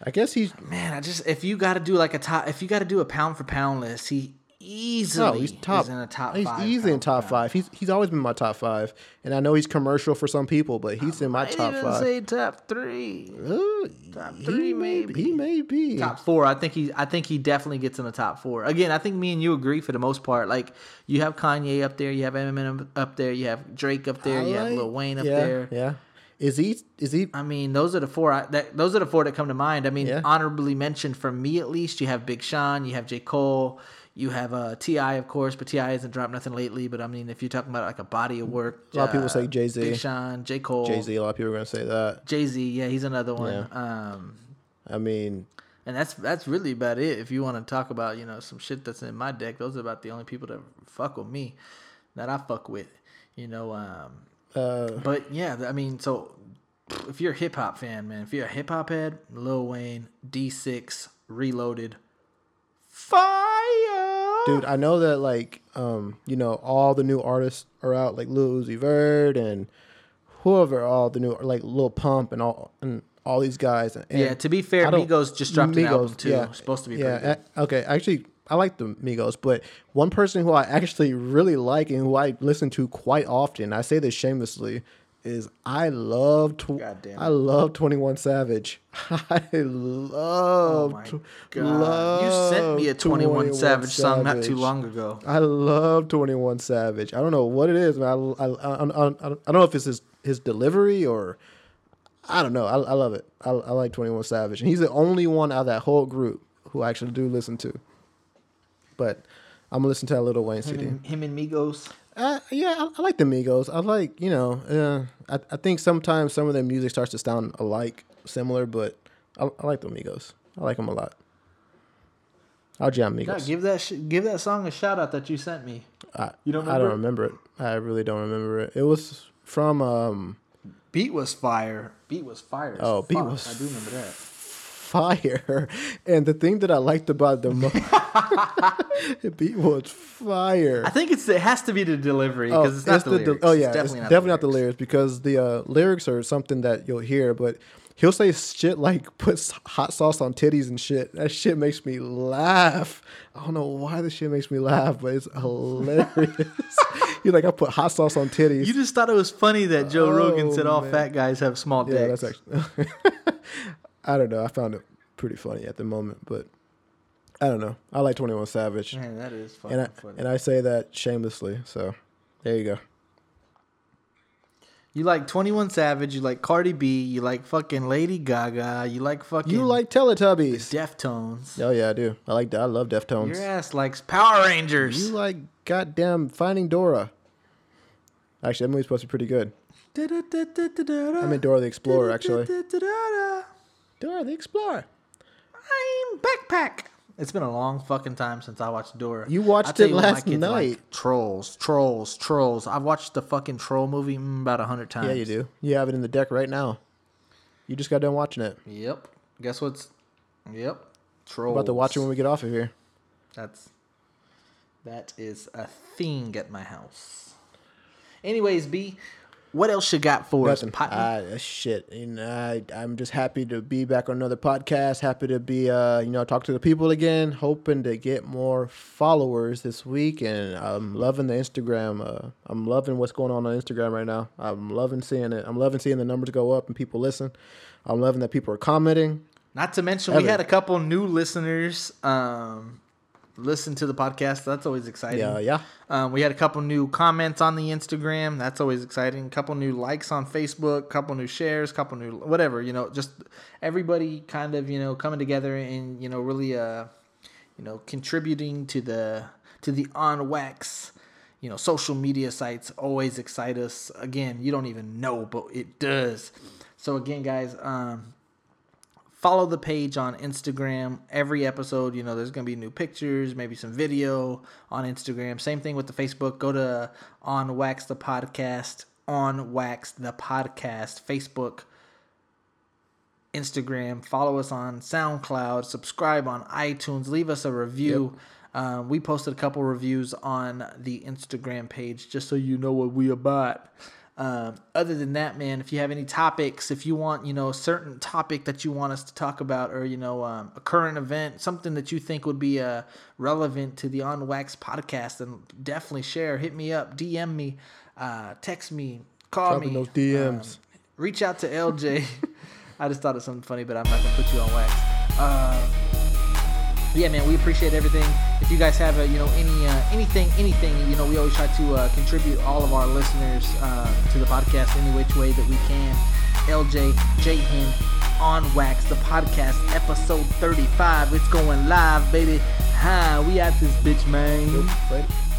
I guess he's Man, I just if you got to do like a top, if you got to do a pound for pound list, he easily no, he's top. in a top he's five. easily in top five. He's he's always been my top five, and I know he's commercial for some people, but he's in my top even five. say top three, Uh, top three, may- maybe. He may be. top four. I think he, I think he definitely gets in the top four. Again, I think me and you agree for the most part. Like you have Kanye up there, you have Eminem up there, you have Drake up there, I you have Lil Wayne up yeah, there. Yeah. Is he? Is he? I mean, those are the four. I, that, those are the four that come to mind. I mean, Yeah. honorably mentioned for me at least. You have Big Sean, you have J Cole, you have uh, T.I, of course, but T.I hasn't dropped nothing lately. But I mean, if you're talking about like a body of work, A lot of people uh, say Jay-Z. Big Sean, J Cole, Jay Z. A lot of people are gonna say that. Jay Z. Yeah, he's another one. Um, I mean, and that's that's really about it. If you want to talk about you know some shit that's in my deck, those are about the only people that fuck with me, that I fuck with. You know, um, uh, but yeah, I mean, so if you're a hip hop fan, man, if you're a hip hop head, Lil Wayne, D6, Reloaded, fire, dude, I know that like, um, you know, all the new artists are out, like Lil Uzi Vert and whoever, all the new like Lil Pump and all and all these guys. And Yeah, to be fair, Migos just dropped an album too. Supposed to be yeah. a- okay, actually, I like the Migos, but one person who I actually really like and who I listen to quite often, I say this shamelessly, is I love tw- I love Twenty One Savage. I love. Oh tw- god! You sent me a Twenty One 21 Savage song not too long ago. I love Twenty One Savage. I don't know what it is, man. I, I, I, I, I don't know if it's his his delivery or I don't know. I, I love it. I, I like Twenty One Savage, and he's the only one out of that whole group who I actually do listen to. But I'm gonna listen to that Little Wayne Him CD. and, him and Migos. Uh, yeah, I, I like the Migos. I like you know. Uh, I I think sometimes some of their music starts to sound alike, similar, but I, I like the Migos. I like them a lot. I'll jam God, Migos. give that sh- give that song a shout out that you sent me. I, You don't I don't remember remember it. I really don't remember it. It was from um Beat was fire. Beat was fire. Oh, Beat fuck. was I do remember that. Fire, and the thing that I liked about the most, beat was fire. I think it's it has to be the delivery Oh, because it's not the, de- lyrics. oh yeah, it's it's definitely, not, the lyrics because the uh, lyrics are something that you'll hear, but he'll say shit like puts hot sauce on titties and shit. That shit makes me laugh. I don't know why this shit makes me laugh, but it's hilarious. He's like, I put hot sauce on titties. You just thought it was funny that Joe Rogan said Oh, all man. fat guys have small yeah, dicks. that's actually. I don't know. I found it pretty funny at the moment, but I don't know. I like Twenty One Savage, Man, that is fucking and I funny. and I say that shamelessly. So there you go. you like Twenty One Savage. You like Cardi B. You like fucking Lady Gaga. You like fucking You like Teletubbies? Deftones. Oh yeah, I do. I like. I love Deftones. Your ass likes Power Rangers. You like goddamn Finding Dora. Actually, that movie's supposed to be pretty good. I mean Dora the Explorer, actually. Dora the Explorer. I'm backpack. It's been a long fucking time since I watched Dora. You watched it you what, my last kids like night. trolls, trolls, trolls. I've watched the fucking troll movie mm, about a hundred times. Yeah, you do. You have it in the deck right now. You just got done watching it. Yep. Guess what's? Yep. Trolls. About to watch it when we get off of here. That's that is a thing at my house. Anyways, B, what else you got for Nothing. us? Potty? Ah, shit. And I, I'm just happy to be back on another podcast. Happy to be, uh, you know, talk to the people again. Hoping to get more followers this week, and I'm loving the Instagram. Uh, I'm loving what's going on on Instagram right now. I'm loving seeing it. I'm loving seeing the numbers go up and people listen. I'm loving that people are commenting. Not to mention, we had a couple new listeners um, listen to the podcast. That's always exciting. Yeah, yeah. Um, we had a couple new comments on the Instagram. That's always exciting. A couple new likes on Facebook. couple new shares. couple new whatever. You know, just everybody kind of you know coming together and you know really uh you know contributing to the to the on wax you know social media sites always excite us. Again, you don't even know, but it does. So again, guys, um, follow the page on Instagram. Every episode, you know, there's going to be new pictures, maybe some video on Instagram. Same thing with the Facebook. Go to On Wax the Podcast, On Wax the Podcast, Facebook, Instagram. Follow us on SoundCloud. Subscribe on iTunes. Leave us a review. Um, we posted a couple reviews on the Instagram page just so you know what we're about. Um, other than that, man, if you have any topics, if you want, you know, a certain topic that you want us to talk about, or you know, um, a current event, something that you think would be uh, relevant to the On Wax podcast, then definitely share. Hit me up, DM me, uh, text me, call Dropping me, those DMs. um, reach out to LJ. I just thought of something funny, but I'm not gonna put you on wax. Uh, yeah, man, we appreciate everything. If you guys have a, you know, any uh, anything, anything, you know, we always try to uh, contribute all of our listeners uh, to the podcast any which way that we can. LJ Jahan on Wax, the podcast, episode 35. It's going live, baby. Hi, we at this bitch, man.